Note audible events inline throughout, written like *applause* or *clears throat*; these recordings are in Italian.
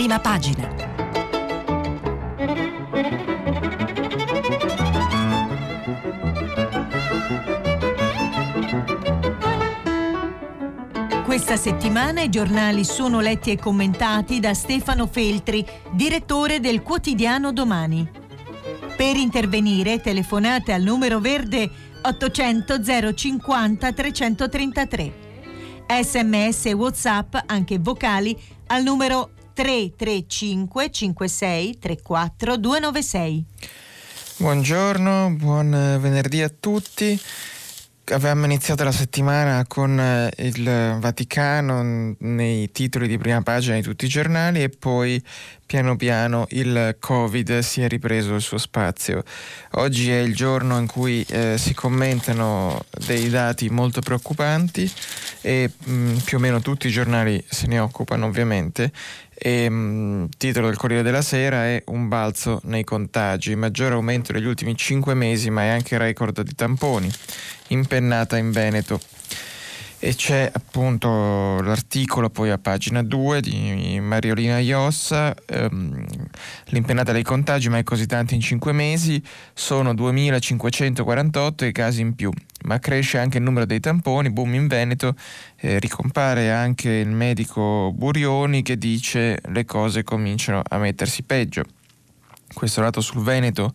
prima pagina. Questa settimana i giornali sono letti e commentati da Stefano Feltri, direttore del quotidiano Domani. Per intervenire telefonate al numero verde 800 050 333. Sms e WhatsApp, anche vocali, al numero 335 56 34 296. Buongiorno, buon venerdì a tutti avevamo iniziato la settimana con eh, il Vaticano nei titoli di prima pagina di tutti i giornali e poi piano piano il Covid si è ripreso il suo spazio. Oggi è il giorno in cui eh, si commentano dei dati molto preoccupanti e mh, mm, più o meno tutti i giornali se ne occupano ovviamente. E, mh, mm, titolo del Corriere della Sera è Un balzo nei contagi, maggiore aumento negli ultimi cinque mesi ma è anche record di tamponi impennata in Veneto. E c'è appunto l'articolo poi a pagina 2 di Mariolina Iossa, ehm, l'impennata dei contagi mai così tanti in 5 mesi, sono 2548 i casi in più, ma cresce anche il numero dei tamponi, boom in Veneto, eh, ricompare anche il medico Burioni che dice le cose cominciano a mettersi peggio. Questo dato sul Veneto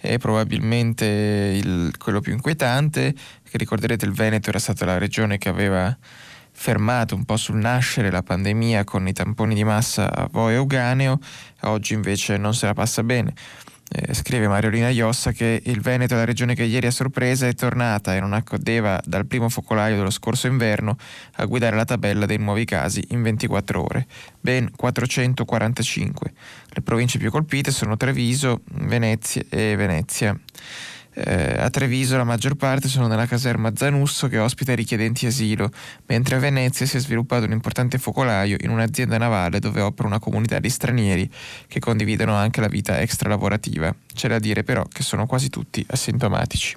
è probabilmente il, quello più inquietante, che ricorderete il Veneto era stata la regione che aveva fermato un po' sul nascere la pandemia con i tamponi di massa a Vo e Euganeo, oggi invece non se la passa bene. Eh, scrive Mariolina Iossa che il Veneto è la regione che ieri a sorpresa è tornata e non accodeva dal primo focolaio dello scorso inverno a guidare la tabella dei nuovi casi in 24 ore, ben 445. Le province più colpite sono Treviso, Venezia e Venezia. Eh, a Treviso la maggior parte sono nella caserma Zanusso che ospita i richiedenti asilo, mentre a Venezia si è sviluppato un importante focolaio in un'azienda navale dove opera una comunità di stranieri che condividono anche la vita extralavorativa. C'è da dire però che sono quasi tutti asintomatici.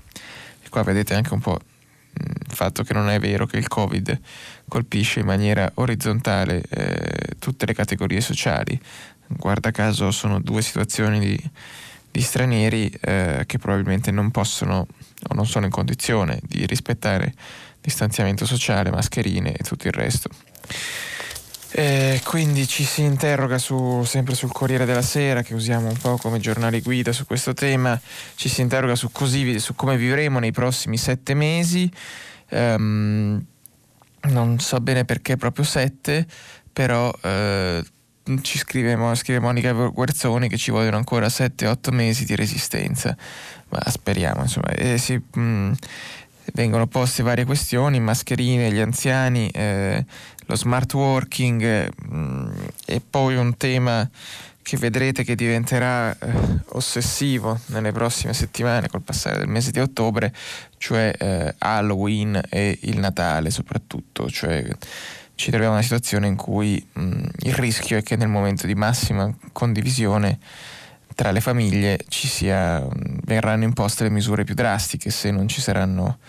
E qua vedete anche un po' mm, il fatto che non è vero che il Covid colpisce in maniera orizzontale eh, tutte le categorie sociali. Guarda caso sono due situazioni di di stranieri eh, che probabilmente non possono o non sono in condizione di rispettare distanziamento sociale, mascherine e tutto il resto. E quindi ci si interroga su, sempre sul Corriere della Sera, che usiamo un po' come giornale guida su questo tema, ci si interroga su, così, su come vivremo nei prossimi sette mesi. Um, non so bene perché proprio sette, però eh, ci scrive, scrive Monica Guerzoni che ci vogliono ancora 7-8 mesi di resistenza, ma speriamo insomma. E si, mh, vengono poste varie questioni, mascherine, gli anziani, eh, lo smart working mh, e poi un tema che vedrete che diventerà eh, ossessivo nelle prossime settimane col passare del mese di ottobre, cioè eh, Halloween e il Natale soprattutto, cioè ci troviamo in una situazione in cui mh, il rischio è che nel momento di massima condivisione tra le famiglie sia, verranno imposte le misure più drastiche se non ci saranno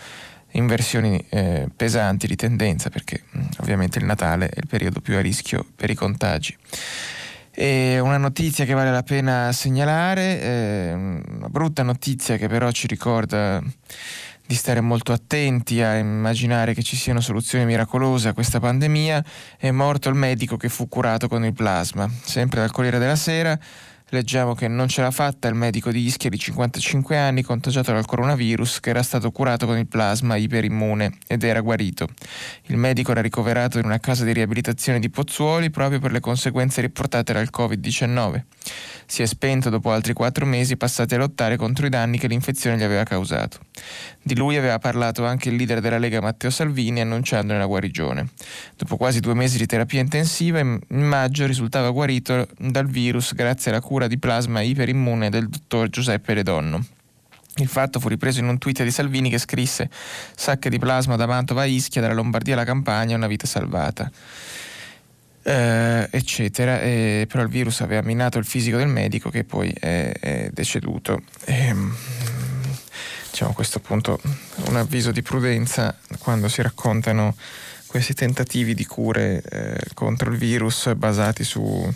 inversioni eh, pesanti di tendenza perché mh, ovviamente il Natale è il periodo più a rischio per i contagi. E una notizia che vale la pena segnalare, eh, una brutta notizia che però ci ricorda di stare molto attenti a immaginare che ci siano soluzioni miracolose a questa pandemia, è morto il medico che fu curato con il plasma. Sempre dal Corriere della Sera leggiamo che non ce l'ha fatta il medico di Ischia di 55 anni contagiato dal coronavirus che era stato curato con il plasma iperimmune ed era guarito. Il medico era ricoverato in una casa di riabilitazione di Pozzuoli proprio per le conseguenze riportate dal Covid-19 si è spento dopo altri quattro mesi passati a lottare contro i danni che l'infezione gli aveva causato. Di lui aveva parlato anche il leader della Lega Matteo Salvini annunciandone la guarigione. Dopo quasi due mesi di terapia intensiva, in maggio risultava guarito dal virus grazie alla cura di plasma iperimmune del dottor Giuseppe Redonno. Il fatto fu ripreso in un tweet di Salvini che scrisse Sacche di plasma da Mantova a Ischia, dalla Lombardia alla Campania, una vita salvata eh, eccetera. E, però il virus aveva minato il fisico del medico che poi è, è deceduto. E, ehm, diciamo a questo punto un avviso di prudenza quando si raccontano questi tentativi di cure eh, contro il virus basati su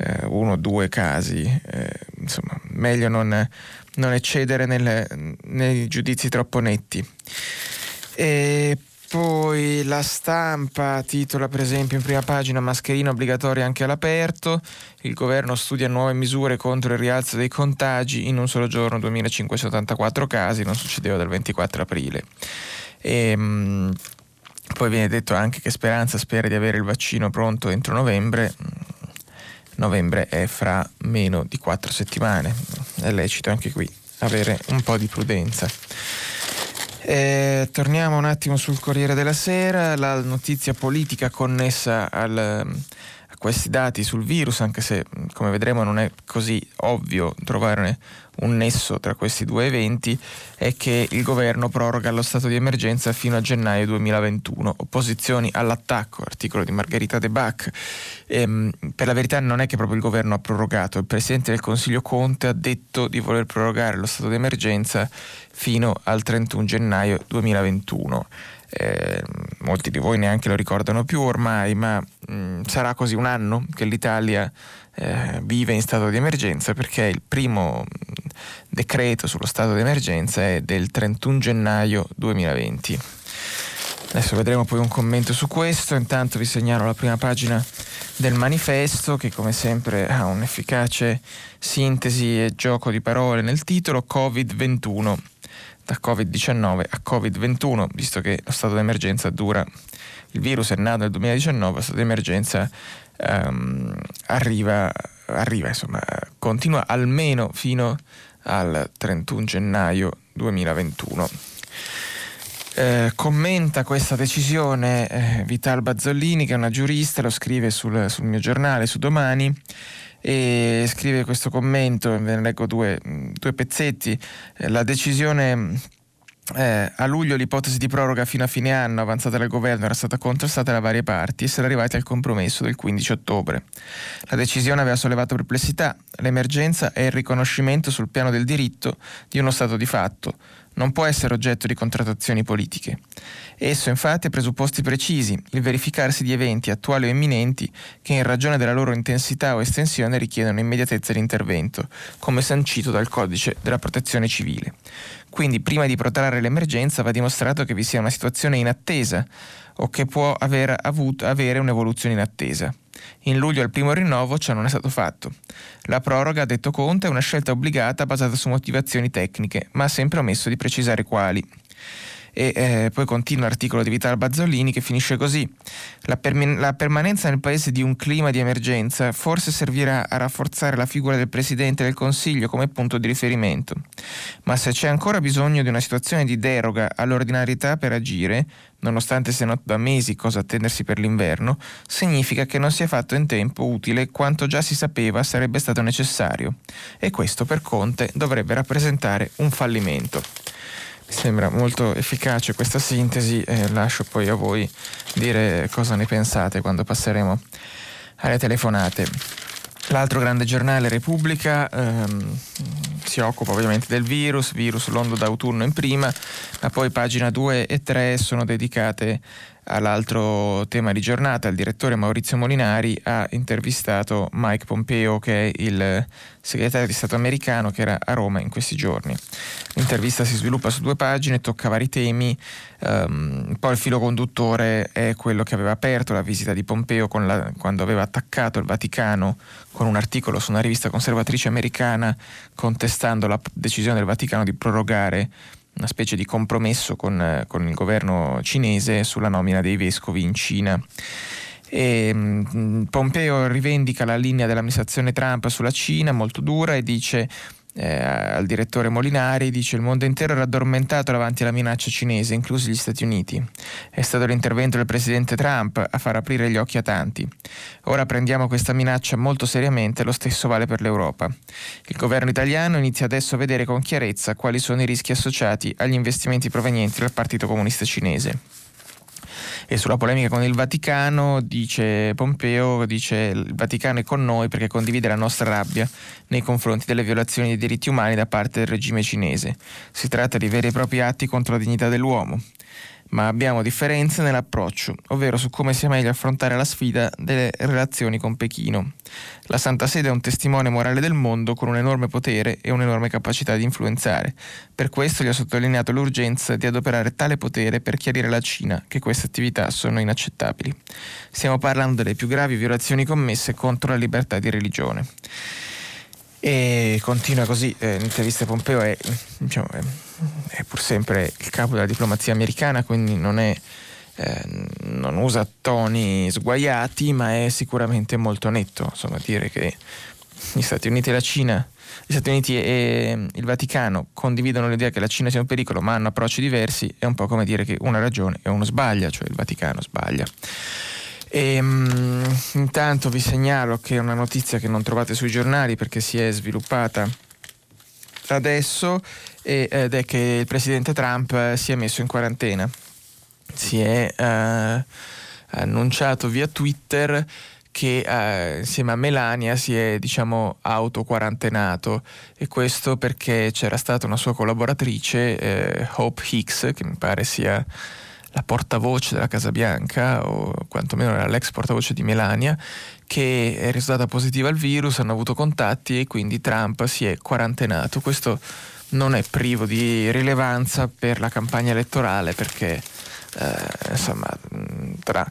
eh, uno o due casi, eh, insomma, meglio non, non eccedere nelle, nei giudizi troppo netti. E poi la stampa titola per esempio in prima pagina mascherina obbligatoria anche all'aperto, il governo studia nuove misure contro il rialzo dei contagi, in un solo giorno 2584 casi, non succedeva dal 24 aprile. E, mh, poi viene detto anche che Speranza spera di avere il vaccino pronto entro novembre. Novembre è fra meno di quattro settimane, è lecito anche qui avere un po' di prudenza. Eh, torniamo un attimo sul Corriere della Sera, la notizia politica connessa al, a questi dati sul virus, anche se come vedremo non è così ovvio trovare un nesso tra questi due eventi, è che il governo proroga lo stato di emergenza fino a gennaio 2021. Opposizioni all'attacco, articolo di Margherita De Bac. Ehm, per la verità non è che proprio il governo ha prorogato, il Presidente del Consiglio Conte ha detto di voler prorogare lo stato di emergenza fino al 31 gennaio 2021. Eh, molti di voi neanche lo ricordano più ormai, ma mh, mm, sarà così un anno che l'Italia eh, vive in stato di emergenza perché il primo mm, decreto sullo stato di emergenza è del 31 gennaio 2020. Adesso vedremo poi un commento su questo, intanto vi segnalo la prima pagina del manifesto che come sempre ha un'efficace sintesi e gioco di parole nel titolo Covid-21 da Covid-19 a Covid-21, visto che lo stato d'emergenza dura, il virus è nato nel 2019, lo stato d'emergenza um, arriva, arriva, insomma, continua almeno fino al 31 gennaio 2021. Eh, commenta questa decisione eh, Vital Bazzollini, che è una giurista, lo scrive sul, sul mio giornale, su domani e scrive questo commento, ve ne leggo due, due pezzetti, eh, la decisione eh, a luglio l'ipotesi di proroga fino a fine anno avanzata dal governo era stata contrastata da varie parti e si era arrivati al compromesso del 15 ottobre. La decisione aveva sollevato perplessità, l'emergenza è il riconoscimento sul piano del diritto di uno stato di fatto, non può essere oggetto di contrattazioni politiche. Esso infatti ha presupposti precisi, il verificarsi di eventi attuali o imminenti che in ragione della loro intensità o estensione richiedono immediatezza di intervento, come sancito dal Codice della Protezione Civile. Quindi prima di protrarre l'emergenza va dimostrato che vi sia una situazione in attesa o che può aver avuto, avere un'evoluzione in attesa. In luglio al primo rinnovo ciò non è stato fatto. La proroga, ha detto Conte, è una scelta obbligata basata su motivazioni tecniche, ma ha sempre omesso di precisare quali. E eh, poi continua l'articolo di Vitale Bazzolini che finisce così. La, permin- la, permanenza nel paese di un clima di emergenza forse servirà a rafforzare la figura del Presidente del Consiglio come punto di riferimento. Ma se c'è ancora bisogno di una situazione di deroga all'ordinarietà per agire, nonostante siano da mesi cosa attendersi per l'inverno, significa che non si è fatto in tempo utile quanto già si sapeva sarebbe stato necessario. E questo per Conte dovrebbe rappresentare un fallimento. Sembra molto efficace questa sintesi e lascio poi a voi dire cosa ne pensate quando passeremo alle telefonate. L'altro grande giornale, Repubblica, ehm, si occupa ovviamente del virus, virus l'ondo d'autunno in prima, ma poi pagina 2 e 3 sono dedicate all'altro tema di giornata, il direttore Maurizio Molinari ha intervistato Mike Pompeo, che è il segretario di Stato americano che era a Roma in questi giorni. L'intervista si sviluppa su due pagine, tocca vari temi, um, poi il filo conduttore è quello che aveva aperto la visita di Pompeo la, quando aveva attaccato il Vaticano con un articolo su una rivista conservatrice americana contestando la decisione del Vaticano di prorogare una specie di compromesso con, con il governo cinese sulla nomina dei vescovi in Cina. E, mh, Pompeo rivendica la linea dell'amministrazione Trump sulla Cina molto dura e dice eh, al direttore Molinari, dice il mondo intero era addormentato davanti alla minaccia cinese, inclusi gli Stati Uniti. È stato l'intervento del presidente Trump a far aprire gli occhi a tanti. Ora prendiamo questa minaccia molto seriamente, lo stesso vale per l'Europa. Il governo italiano inizia adesso a vedere con chiarezza quali sono i rischi associati agli investimenti provenienti dal Partito Comunista Cinese. E sulla polemica con il Vaticano, dice Pompeo, dice il Vaticano è con noi perché condivide la nostra rabbia nei confronti delle violazioni dei diritti umani da parte del regime cinese. Si tratta di veri e propri atti contro la dignità dell'uomo. Ma abbiamo differenze nell'approccio, ovvero su come sia meglio affrontare la sfida delle relazioni con Pechino. La Santa Sede è un testimone morale del mondo con un enorme potere e un'enorme capacità di influenzare. Per questo gli ha sottolineato l'urgenza di adoperare tale potere per chiarire alla Cina che queste attività sono inaccettabili. Stiamo parlando delle più gravi violazioni commesse contro la libertà di religione. E continua così, eh, l'intervista Pompeo è, diciamo, è, è, pur sempre il capo della diplomazia americana, quindi non, è, eh, non, usa toni sguaiati, ma è sicuramente molto netto, insomma, dire che gli Stati Uniti e la Cina, gli Stati Uniti e il Vaticano condividono l'idea che la Cina sia un pericolo, ma hanno approcci diversi, è un po' come dire che una ragione e uno sbaglia, cioè il Vaticano sbaglia. E, um, intanto vi segnalo che è una notizia che non trovate sui giornali perché si è sviluppata adesso ed è che il presidente Trump eh, si è messo in quarantena. Si è uh, annunciato via Twitter che uh, insieme a Melania si è diciamo autoquarantenato e questo perché c'era stata una sua collaboratrice eh, Hope Hicks che mi pare sia la portavoce della Casa Bianca, o quantomeno era l'ex portavoce di Melania, che è risultata positiva al virus, hanno avuto contatti e quindi Trump si è quarantenato. Questo non è privo di rilevanza per la campagna elettorale perché eh, insomma tra,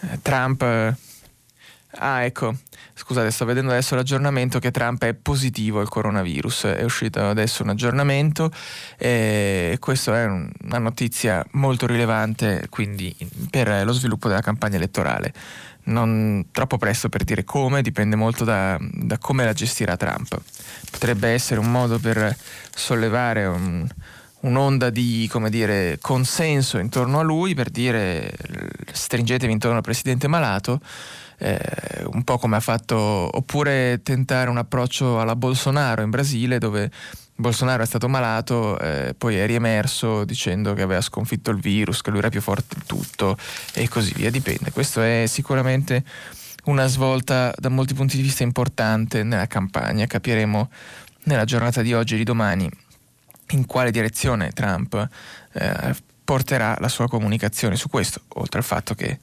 eh, Trump Ah, ecco, scusate, sto vedendo adesso l'aggiornamento che Trump è positivo al coronavirus. È uscito adesso un aggiornamento e questa è una notizia molto rilevante quindi per lo sviluppo della campagna elettorale. Non troppo presto per dire come, dipende molto da, da come la gestirà Trump. Potrebbe essere un modo per sollevare un, un'onda di dire, consenso intorno a lui per dire stringetevi intorno al presidente malato eh, un po' come ha fatto, oppure tentare un approccio alla Bolsonaro in Brasile dove Bolsonaro è stato malato, eh, poi è riemerso dicendo che aveva sconfitto il virus, che lui era più forte di tutto e così via, dipende. Questo è sicuramente una svolta da molti punti di vista importante nella campagna, capiremo nella giornata di oggi e di domani in quale direzione Trump eh, porterà la sua comunicazione su questo, oltre al fatto che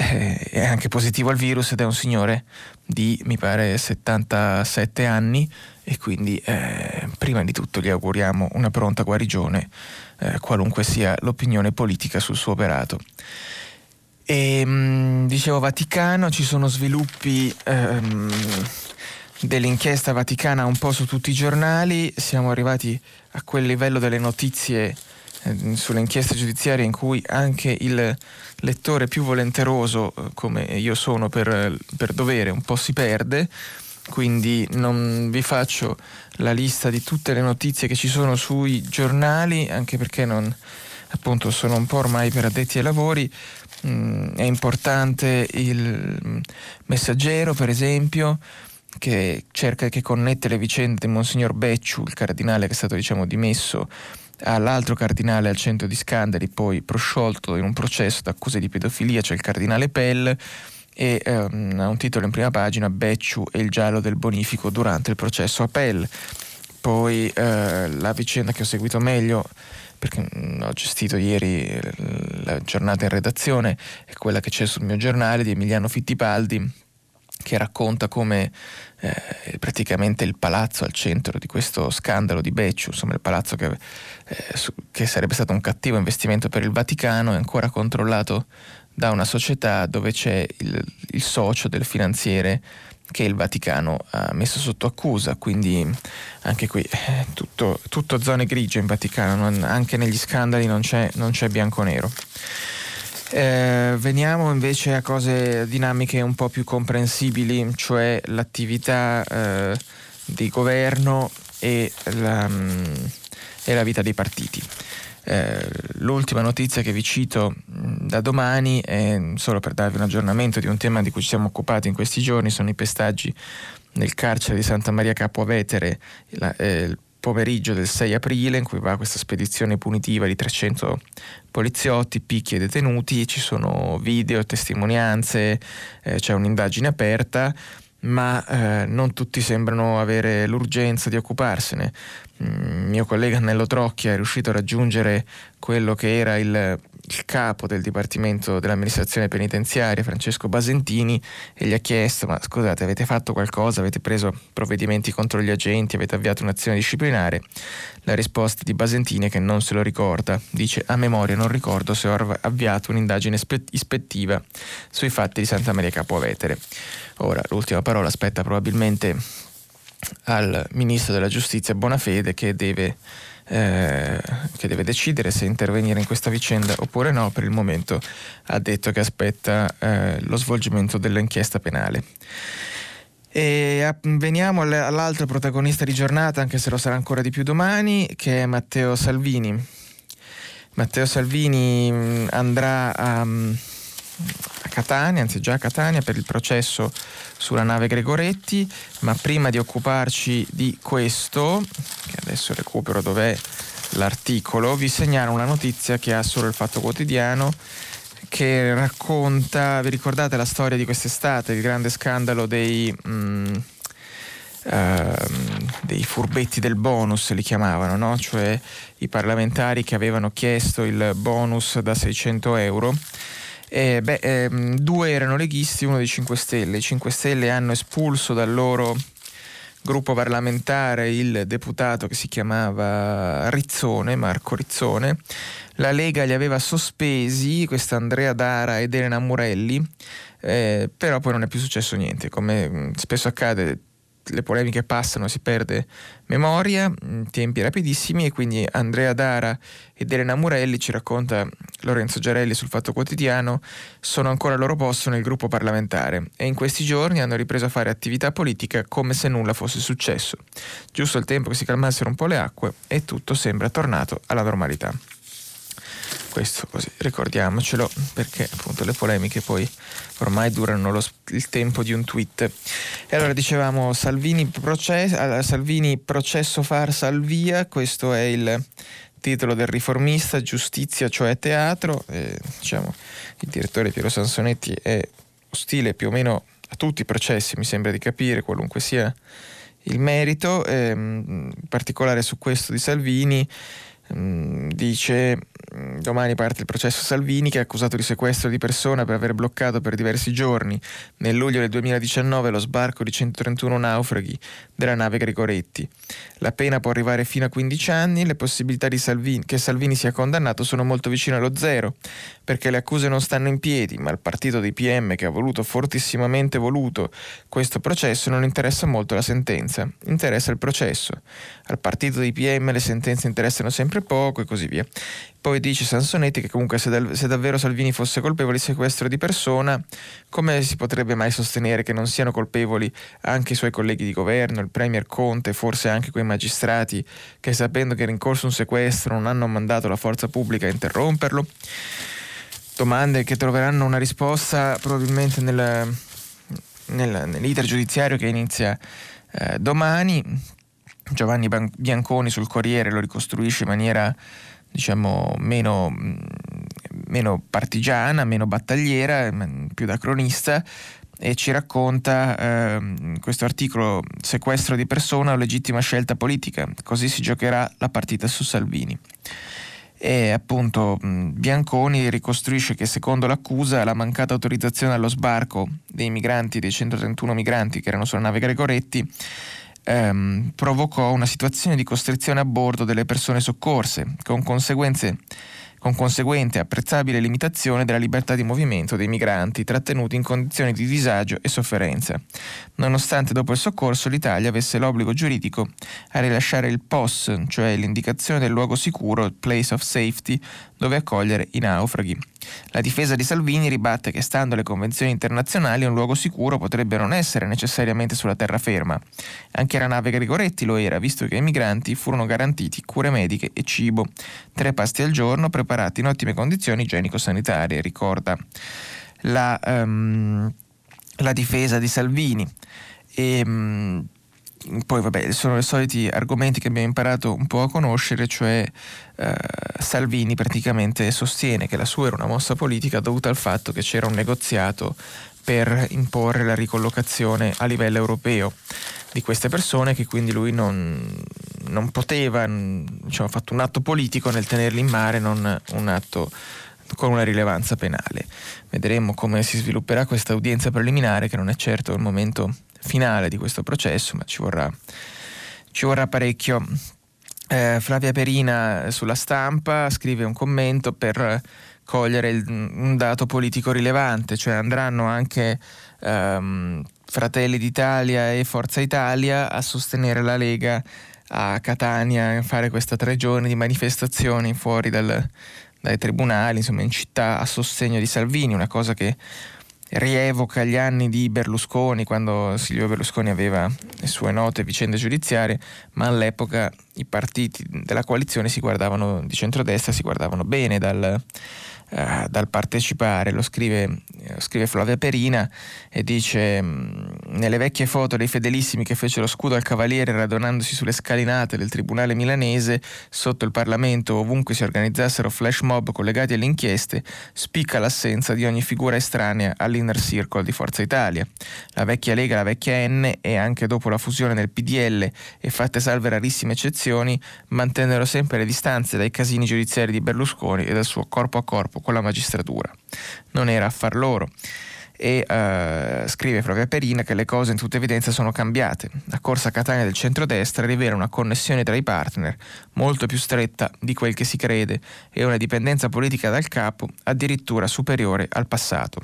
eh, è anche positivo al virus ed è un signore di, mi pare, 77 anni e quindi eh, prima di tutto gli auguriamo una pronta guarigione, eh, qualunque sia l'opinione politica sul suo operato. E, mh, mm, dicevo Vaticano, ci sono sviluppi ehm, dell'inchiesta vaticana un po' su tutti i giornali, siamo arrivati a quel livello delle notizie sulle inchieste giudiziarie in cui anche il lettore più volenteroso, eh, come io sono per, per dovere, un po' si perde quindi non vi faccio la lista di tutte le notizie che ci sono sui giornali, anche perché non, appunto sono un po' ormai per addetti ai lavori. Mm, è importante il messaggero, per esempio, che cerca che connette le vicende di Monsignor Becciu, il cardinale che è stato diciamo dimesso all'altro cardinale al centro di scandali, poi prosciolto in un processo d'accuse di pedofilia, cioè il cardinale Pell, e ehm, un titolo in prima pagina, Becciu e il giallo del bonifico durante il processo a Pell. Poi eh, la vicenda che ho seguito meglio, perché mm, ho gestito ieri eh, la giornata in redazione, è quella che c'è sul mio giornale di Emiliano Fittipaldi, che racconta come eh, praticamente il palazzo al centro di questo scandalo di Becciu, insomma il palazzo che, eh, su, che sarebbe stato un cattivo investimento per il Vaticano, è ancora controllato da una società dove c'è il, il socio del finanziere che il Vaticano ha messo sotto accusa, quindi anche qui eh, tutto, tutto zone grigie in Vaticano, non, anche negli scandali non c'è, non c'è bianco-nero. Eh, veniamo invece a cose dinamiche un po' più comprensibili, cioè l'attività eh, di governo e la, mm, e la, vita dei partiti. Eh, l'ultima notizia che vi cito mm, da domani, è, solo per darvi un aggiornamento di un tema di cui ci siamo occupati in questi giorni, sono i pestaggi nel carcere di Santa Maria Capua Vetere, la, eh, il pomeriggio del 6 aprile in cui va questa spedizione punitiva di 300 poliziotti, picchi e detenuti, ci sono video, testimonianze, eh, c'è un'indagine aperta ma eh, non tutti sembrano avere l'urgenza di occuparsene. Mm, mio collega Nello Trocchia è riuscito a raggiungere quello che era il, il, capo del Dipartimento dell'amministrazione penitenziaria, Francesco Basentini, e gli ha chiesto: Ma scusate, avete fatto qualcosa? Avete preso provvedimenti contro gli agenti? Avete avviato un'azione disciplinare? La risposta di Basentini è che non se lo ricorda. Dice: A memoria non ricordo se ho avviato un'indagine ispettiva sui fatti di Santa Maria Capovetere. Ora, l'ultima parola aspetta probabilmente al ministro della giustizia Bonafede che deve, eh, che deve, decidere se intervenire in questa vicenda oppure no. Per il momento ha detto che aspetta eh, lo svolgimento dell'inchiesta penale. E veniamo all'altro protagonista di giornata, anche se lo sarà ancora di più domani, che è Matteo Salvini. Matteo Salvini mm, andrà a a Catania, anzi già a Catania, per il processo sulla nave Gregoretti, ma prima di occuparci di questo, che adesso recupero dov'è l'articolo, vi segnalo una notizia che ha solo il Fatto Quotidiano che racconta, vi ricordate la storia di quest'estate, il grande scandalo dei... Mm, Uh, dei furbetti del bonus li chiamavano, no? cioè i parlamentari che avevano chiesto il bonus da 600 euro eh, beh, ehm, due erano leghisti, uno dei 5 Stelle. I 5 Stelle hanno espulso dal loro gruppo parlamentare il deputato che si chiamava Rizzone, Marco Rizzone. La Lega li aveva sospesi, questa Andrea Dara ed Elena Murelli, eh, però poi non è più successo niente. Come mm, spesso accade, le polemiche passano, si perde memoria, mm, tempi rapidissimi e quindi Andrea Dara ed Elena Murelli, ci racconta Lorenzo Giarelli sul Fatto Quotidiano, sono ancora al loro posto nel gruppo parlamentare e in questi giorni hanno ripreso a fare attività politica come se nulla fosse successo. Giusto il tempo che si calmassero un po' le acque e tutto sembra tornato alla normalità questo così ricordiamocelo perché appunto le polemiche poi ormai durano lo, il tempo di un tweet. E allora dicevamo Salvini, proces- Salvini processo farsa al via questo è il titolo del riformista giustizia cioè teatro. E, diciamo il direttore Piero Sansonetti è ostile più o meno a tutti i processi mi sembra di capire qualunque sia il merito. Ehm, in particolare su questo di Salvini Mm, dice domani parte il processo Salvini che è accusato di sequestro di persona per aver bloccato per diversi giorni nel luglio del 2019 lo sbarco di 131 naufraghi della nave Gregoretti. La pena può arrivare fino a 15 anni, le possibilità Salvini, che Salvini sia condannato sono molto vicine allo zero perché le accuse non stanno in piedi, ma il partito dei PM che ha voluto fortissimamente voluto questo processo non interessa molto la sentenza, interessa il processo. Al partito dei PM le sentenze interessano sempre poco e così via. Poi dice Sansonetti che comunque se, da- se, davvero Salvini fosse colpevole di sequestro di persona, come si potrebbe mai sostenere che non siano colpevoli anche i suoi colleghi di governo, il Premier Conte, forse anche quei magistrati che sapendo che era in corso un sequestro non hanno mandato la forza pubblica a interromperlo? Domande che troveranno una risposta probabilmente nel, nel, nell'iter giudiziario che inizia eh, domani Giovanni Bianconi sul Corriere lo ricostruisce in maniera diciamo meno, meno partigiana, meno battagliera, più da cronista e ci racconta eh, questo articolo sequestro di persona o legittima scelta politica, così si giocherà la partita su Salvini. E appunto Bianconi ricostruisce che secondo l'accusa la mancata autorizzazione allo sbarco dei migranti, dei 131 migranti che erano sulla nave Gregoretti, ehm, provocò una situazione di costrizione a bordo delle persone soccorse, con con conseguente apprezzabile limitazione della libertà di movimento dei migranti trattenuti in condizioni di disagio e sofferenza, nonostante dopo il soccorso l'Italia avesse l'obbligo giuridico a rilasciare il POS, cioè l'indicazione del luogo sicuro, place of safety, dove accogliere i naufraghi. La difesa di Salvini ribatte che stando alle convenzioni internazionali un luogo sicuro potrebbe non essere necessariamente sulla terraferma. Anche la nave Gregoretti lo era, visto che ai migranti furono garantiti cure mediche e cibo, tre pasti al giorno preparati in ottime condizioni igienico-sanitarie, ricorda la, um, la difesa di Salvini. E, um, poi vabbè, sono i soliti argomenti che abbiamo imparato un po' a conoscere, cioè eh, Salvini praticamente sostiene che la sua era una mossa politica dovuta al fatto che c'era un negoziato per imporre la ricollocazione a livello europeo di queste persone che quindi lui non, non poteva, diciamo, ha fatto un atto politico nel tenerli in mare, non un atto con una rilevanza penale. Vedremo come si svilupperà questa udienza preliminare che non è certo il momento finale di questo processo, ma ci vorrà, ci vorrà parecchio. Eh, Flavia Perina sulla stampa scrive un commento per cogliere il, un dato politico rilevante, cioè andranno anche ehm, Fratelli d'Italia e Forza Italia a sostenere la Lega a Catania, a fare questa tre giorni di manifestazioni fuori dal, dai tribunali, insomma in città a sostegno di Salvini, una cosa che rievoca gli anni di Berlusconi, quando Silvio Berlusconi aveva le sue note vicende giudiziarie, ma all'epoca i partiti della coalizione si guardavano di centrodestra, si guardavano bene dal, uh, dal partecipare, lo scrive, uh, scrive, Flavia Perina e dice mm, nelle vecchie foto dei fedelissimi che fecero scudo al cavaliere radunandosi sulle scalinate del tribunale milanese, sotto il Parlamento ovunque si organizzassero flash mob collegati alle inchieste, spicca l'assenza di ogni figura estranea all'inner circle di Forza Italia. La vecchia Lega, la vecchia N e anche dopo la fusione del PDL e fatte salve rarissime eccezioni, mantennero sempre le distanze dai casini giudiziari di Berlusconi e dal suo corpo a corpo con la magistratura. Non era affar loro. E uh, scrive Flavia Perina che le cose in tutta evidenza sono cambiate. La corsa a Catania del centrodestra rivela una connessione tra i partner molto più stretta di quel che si crede e una dipendenza politica dal capo addirittura superiore al passato.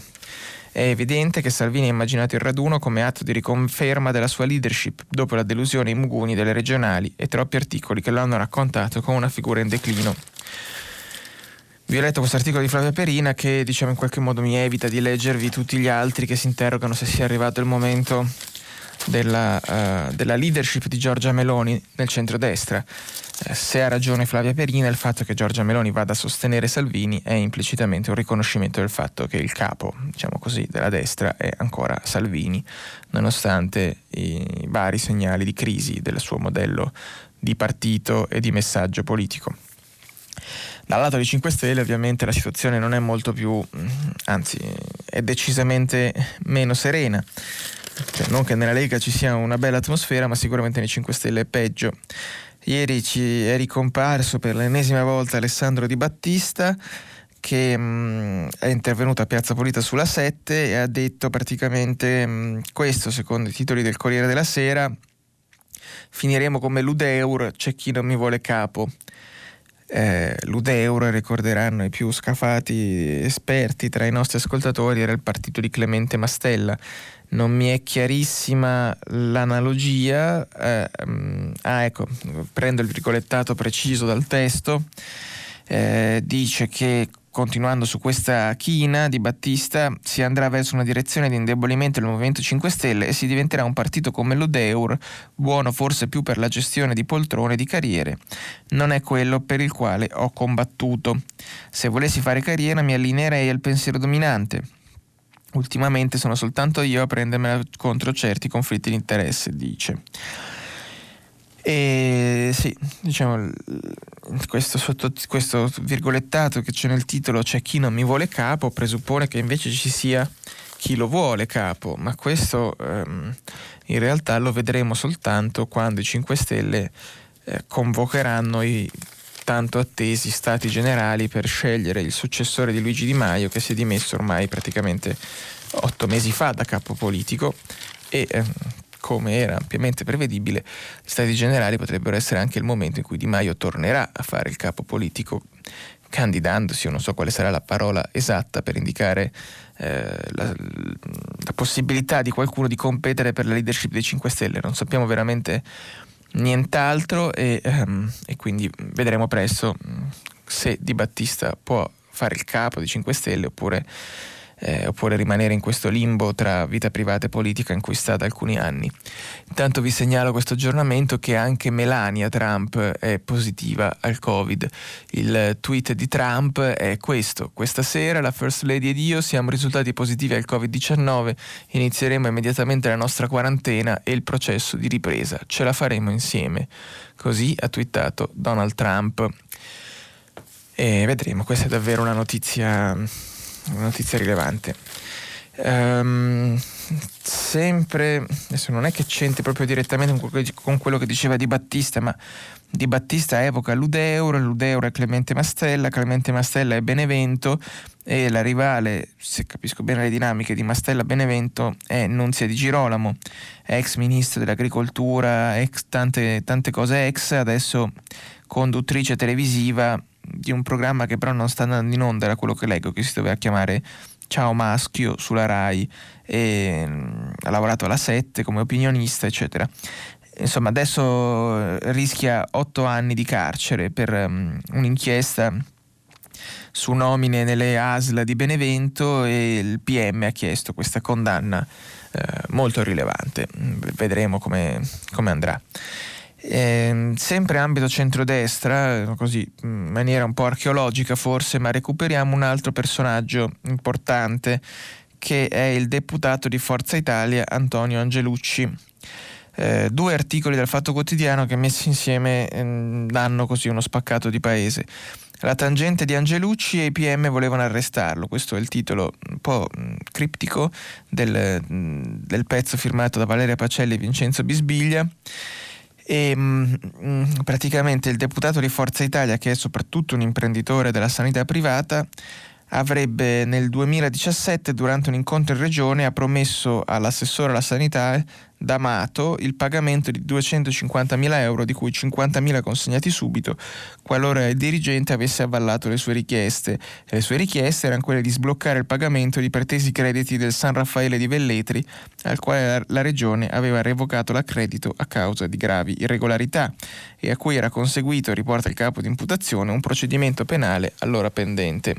È evidente che Salvini ha immaginato il raduno come atto di riconferma della sua leadership dopo la delusione in Muguni delle regionali e troppi articoli che lo hanno raccontato come una figura in declino. Vi ho letto questo articolo di Flavia Perina che diciamo in qualche modo mi evita di leggervi tutti gli altri che si interrogano se sia arrivato il momento della, uh, della leadership di Giorgia Meloni nel centrodestra. Uh, se ha ragione Flavia Perina, il fatto che Giorgia Meloni vada a sostenere Salvini è implicitamente un riconoscimento del fatto che il capo, diciamo così, della destra è ancora Salvini, nonostante i vari segnali di crisi del suo modello di partito e di messaggio politico. Dal lato dei 5 Stelle ovviamente la situazione non è molto più, mm, anzi è decisamente meno serena. Cioè, non che nella Lega ci sia una bella atmosfera, ma sicuramente nei 5 Stelle è peggio. Ieri ci è ricomparso per l'ennesima volta Alessandro Di Battista che mh, mm, è intervenuto a Piazza Pulita sulla 7 e ha detto praticamente mh, mm, questo, secondo i titoli del Corriere della Sera, finiremo come Ludeur, c'è chi non mi vuole capo eh, l'Udeuro, ricorderanno i più scafati esperti tra i nostri ascoltatori, era il partito di Clemente Mastella. Non mi è chiarissima l'analogia. Eh, ah, ecco, prendo il virgolettato preciso dal testo. Eh, dice che continuando su questa china di Battista, si andrà verso una direzione di indebolimento del Movimento 5 Stelle e si diventerà un partito come l'Udeur, buono forse più per la gestione di poltrone e di carriere. Non è quello per il quale ho combattuto. Se volessi fare carriera mi allineerei al pensiero dominante. Ultimamente sono soltanto io a prendermela contro certi conflitti di interesse, dice. E sì, diciamo, questo, sotto, questo virgolettato che c'è nel titolo c'è chi non mi vuole capo, presuppone che invece ci sia chi lo vuole capo, ma questo ehm, in realtà lo vedremo soltanto quando i 5 Stelle eh, convocheranno i tanto attesi stati generali per scegliere il successore di Luigi Di Maio che si è dimesso ormai praticamente otto mesi fa da capo politico e eh, come era ampiamente prevedibile, gli stati generali potrebbero essere anche il momento in cui Di Maio tornerà a fare il capo politico candidandosi, io non so quale sarà la parola esatta per indicare eh, la, la, possibilità di qualcuno di competere per la leadership dei 5 Stelle. Non sappiamo veramente nient'altro e, um, e quindi vedremo presto mm, se Di Battista può fare il capo dei 5 Stelle oppure eh, oppure rimanere in questo limbo tra vita privata e politica in cui sta da alcuni anni. Intanto vi segnalo questo aggiornamento che anche Melania Trump è positiva al Covid. Il tweet di Trump è questo: Questa sera la First Lady ed io siamo risultati positivi al Covid-19, inizieremo immediatamente la nostra quarantena e il processo di ripresa. Ce la faremo insieme. Così ha twittato Donald Trump. E vedremo, questa è davvero una notizia, una notizia rilevante. Um, sempre, adesso non è che c'entri proprio direttamente con quello che diceva Di Battista, ma Di Battista evoca Ludeuro, Ludeuro è Clemente Mastella, Clemente Mastella è Benevento e la rivale, se capisco bene le dinamiche di Mastella Benevento, è Nunzia di Girolamo, ex ministro dell'agricoltura, ex tante, tante cose ex, adesso conduttrice televisiva di un programma che però non sta andando in onda, era quello che leggo, che si doveva chiamare Ciao Maschio sulla RAI, e, mm, ha lavorato alla 7 come opinionista, eccetera. Insomma, adesso rischia otto anni di carcere per um, un'inchiesta su nomine nelle ASL di Benevento e il PM ha chiesto questa condanna eh, molto rilevante. Vedremo come, come andrà. Eh, sempre ambito centrodestra, così in maniera un po' archeologica forse, ma recuperiamo un altro personaggio importante che è il deputato di Forza Italia Antonio Angelucci. Eh, due articoli del Fatto Quotidiano che messi insieme eh, danno così uno spaccato di paese. La tangente di Angelucci e i PM volevano arrestarlo. Questo è il titolo un po' criptico del, del pezzo firmato da Valeria Pacelli e Vincenzo Bisbiglia. E mm, mm, praticamente il deputato di Forza Italia, che è soprattutto un imprenditore della sanità privata, avrebbe nel 2017 durante un incontro in regione ha promesso all'assessore alla sanità D'Amato il pagamento di 250.000 euro, di cui 50.000 consegnati subito, qualora il dirigente avesse avvallato le sue richieste. E le sue richieste erano quelle di sbloccare il pagamento di pretesi crediti del San Raffaele di Velletri, al quale la regione aveva revocato l'accredito a causa di gravi irregolarità e a cui era conseguito, riporta il capo di imputazione, un procedimento penale allora pendente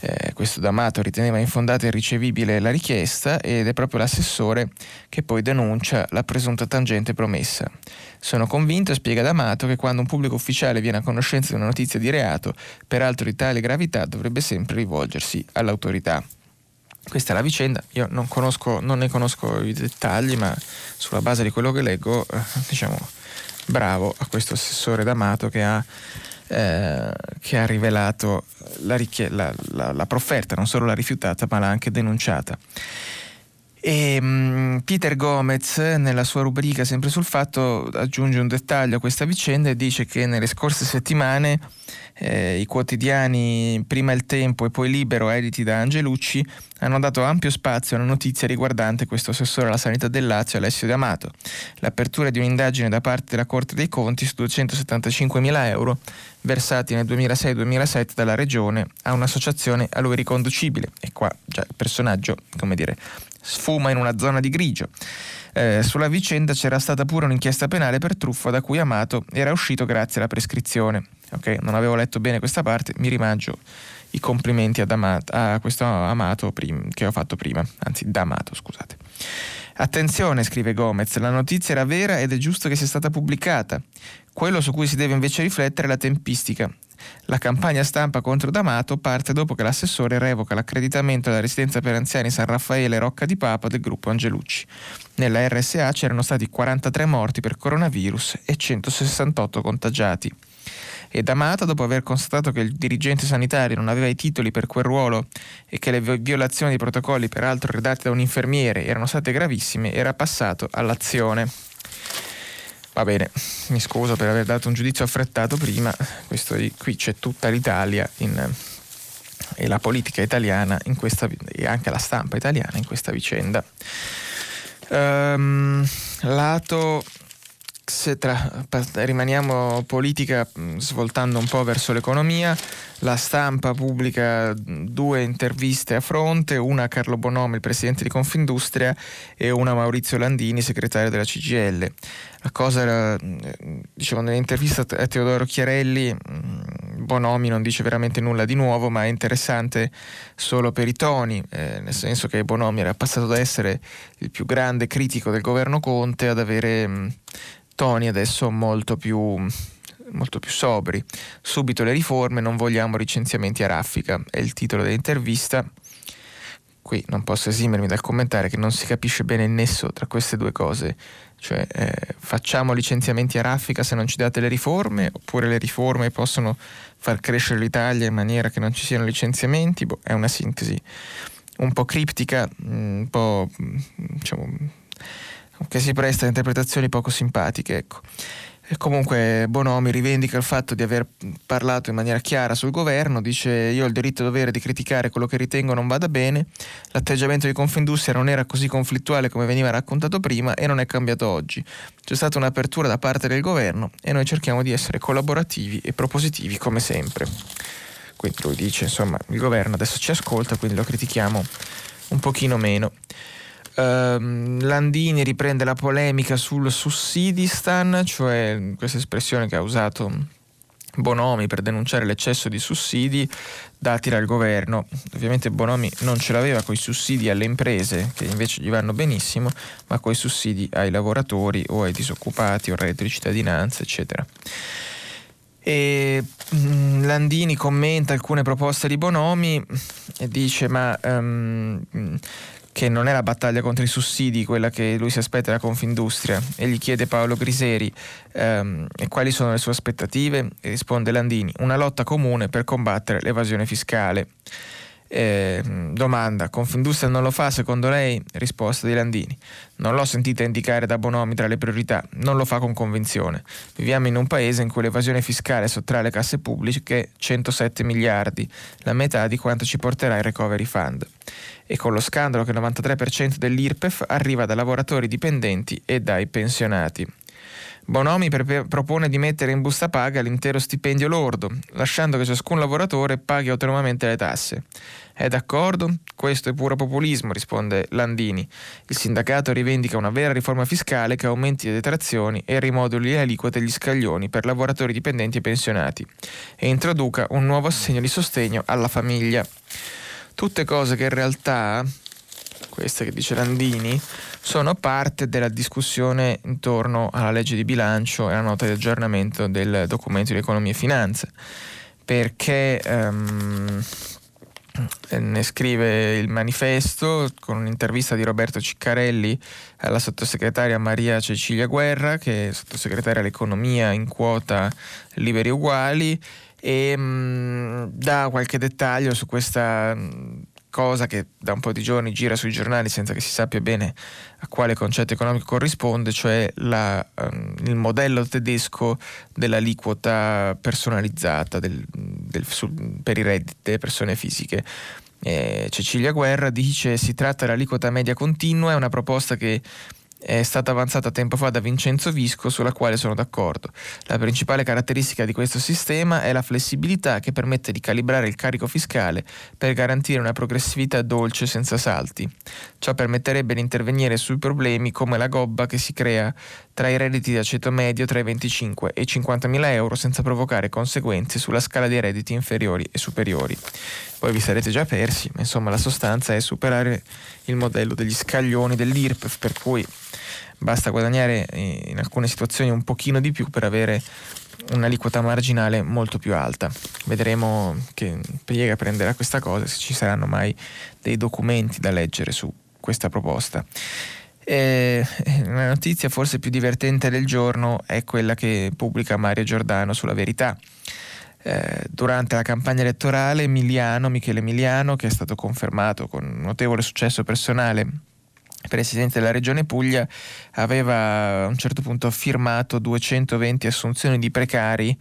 eh, questo D'Amato riteneva infondata e irricevibile la richiesta ed è proprio l'assessore che poi denuncia la presunta tangente promessa. Sono convinto, spiega D'Amato, che quando un pubblico ufficiale viene a conoscenza di una notizia di reato, peraltro di tale gravità, dovrebbe sempre rivolgersi all'autorità. Questa è la vicenda, io non, conosco, non ne conosco i dettagli, ma sulla base di quello che leggo, eh, diciamo, bravo a questo assessore D'Amato che ha eh, che ha rivelato la, la, la, la, profferta, non solo l'ha rifiutata ma l'ha anche denunciata. E, um, Peter Gomez nella sua rubrica sempre sul fatto aggiunge un dettaglio a questa vicenda e dice che nelle scorse settimane eh, i quotidiani Prima il Tempo e poi Libero, editi da Angelucci, hanno dato ampio spazio a una notizia riguardante questo assessore alla sanità del Lazio, Alessio D'Amato. L'apertura di un'indagine da parte della Corte dei Conti su 275 mila euro versati nel 2006-2007 dalla Regione a un'associazione a lui riconducibile. E qua già il personaggio, come dire, sfuma in una zona di grigio. Eh, sulla vicenda c'era stata pure un'inchiesta penale per truffa da cui Amato era uscito grazie alla prescrizione. Okay? Non avevo letto bene questa parte, mi rimangio i complimenti Amato, a questo Amato prim- che ho fatto prima, anzi D'Amato, scusate. Attenzione, scrive Gomez, la notizia era vera ed è giusto che sia stata pubblicata. Quello su cui si deve invece riflettere è la tempistica. La campagna stampa contro D'Amato parte dopo che l'assessore revoca l'accreditamento alla residenza per anziani San Raffaele Rocca di Papa del gruppo Angelucci. Nella RSA c'erano stati 43 morti per coronavirus e 168 contagiati. E D'Amato, dopo aver constatato che il dirigente sanitario non aveva i titoli per quel ruolo e che le violazioni dei protocolli, peraltro redatti da un infermiere, erano state gravissime, era passato all'azione. Va bene, mi scuso per aver dato un giudizio affrettato prima, Questo, qui c'è tutta l'Italia in, e la politica italiana questa, e anche la stampa italiana in questa vicenda. Um, lato se tra, rimaniamo politica svoltando un po' verso l'economia, la stampa pubblica due interviste a fronte, una a Carlo Bonomi, il presidente di Confindustria, e una a Maurizio Landini, segretario della CGL. La cosa era, diciamo, nell'intervista a Teodoro Chiarelli Bonomi non dice veramente nulla di nuovo, ma è interessante solo per i toni, eh, nel senso che Bonomi era passato da essere il più grande critico del governo Conte ad avere mh, mm, toni adesso molto più molto più sobri. Subito le riforme, non vogliamo licenziamenti a raffica, è il titolo dell'intervista. Qui non posso esimermi dal commentare che non si capisce bene il nesso tra queste due cose, cioè eh, facciamo licenziamenti a raffica se non ci date le riforme, oppure le riforme possono far crescere l'Italia in maniera che non ci siano licenziamenti, boh, è una sintesi un po' criptica, un po' diciamo, che si presta a interpretazioni poco simpatiche. Ecco. E comunque Bonomi rivendica il fatto di aver parlato in maniera chiara sul governo, dice io ho il diritto e dovere di criticare quello che ritengo non vada bene, l'atteggiamento di Confindustria non era così conflittuale come veniva raccontato prima e non è cambiato oggi. C'è stata un'apertura da parte del governo e noi cerchiamo di essere collaborativi e propositivi come sempre. Quindi lui dice insomma il governo adesso ci ascolta, quindi lo critichiamo un pochino meno. Uh, Landini riprende la polemica sul sussidistan, cioè questa espressione che ha usato Bonomi per denunciare l'eccesso di sussidi dati dal governo. Ovviamente Bonomi non ce l'aveva con i sussidi alle imprese, che invece gli vanno benissimo, ma con i sussidi ai lavoratori o ai disoccupati o al reddito di cittadinanza, eccetera. E mm, Landini commenta alcune proposte di Bonomi e dice ma um, che non è la battaglia contro i sussidi quella che lui si aspetta da Confindustria e gli chiede Paolo Griseri ehm, quali sono le sue aspettative e risponde Landini una lotta comune per combattere l'evasione fiscale. Eh, domanda, Confindustria non lo fa secondo lei? Risposta di Landini. Non l'ho sentita indicare da Bonomi tra le priorità, non lo fa con convinzione. Viviamo in un paese in cui l'evasione fiscale sottrae alle casse pubbliche 107 miliardi, la metà di quanto ci porterà il recovery fund e con lo scandalo che il 93% dell'IRPEF arriva da lavoratori dipendenti e dai pensionati. Bonomi pre- propone di mettere in busta paga l'intero stipendio lordo, lasciando che ciascun lavoratore paghi autonomamente le tasse. È d'accordo? Questo è puro populismo, risponde Landini. Il sindacato rivendica una vera riforma fiscale che aumenti le detrazioni e rimoduli le aliquote e gli scaglioni per lavoratori dipendenti e pensionati e introduca un nuovo assegno di sostegno alla famiglia. Tutte cose che in realtà, queste che dice Landini, sono parte della discussione intorno alla legge di bilancio e alla nota di aggiornamento del documento di economia e finanza, perché um, ne scrive il manifesto con un'intervista di Roberto Ciccarelli alla sottosegretaria Maria Cecilia Guerra, che è sottosegretaria all'economia in quota Liberi Uguali, e mh, mm, dà qualche dettaglio su questa mm, cosa che da un po' di giorni gira sui giornali senza che si sappia bene a quale concetto economico corrisponde, cioè la, um, il modello tedesco dell'aliquota personalizzata del, del, sul, per i redditi delle persone fisiche. Eh, Cecilia Guerra dice si tratta dell'aliquota media continua, è una proposta che è stata avanzata tempo fa da Vincenzo Visco sulla quale sono d'accordo. La principale caratteristica di questo sistema è la flessibilità che permette di calibrare il carico fiscale per garantire una progressività dolce senza salti. Ciò permetterebbe di intervenire sui problemi come la gobba che si crea tra i redditi da ceto medio tra i 25 e i 50 mila euro senza provocare conseguenze sulla scala dei redditi inferiori e superiori. Poi vi sarete già persi, ma insomma la sostanza è superare il modello degli scaglioni dell'IRPEF per cui basta guadagnare eh, in alcune situazioni un pochino di più per avere un'aliquota marginale molto più alta. Vedremo che Piega prenderà questa cosa, se ci saranno mai dei documenti da leggere su questa proposta. E la notizia forse più divertente del giorno è quella che pubblica Mario Giordano sulla verità. Eh, durante la campagna elettorale Emiliano, Michele Emiliano, che è stato confermato con notevole successo personale presidente della regione Puglia, aveva a un certo punto firmato 220 assunzioni di precari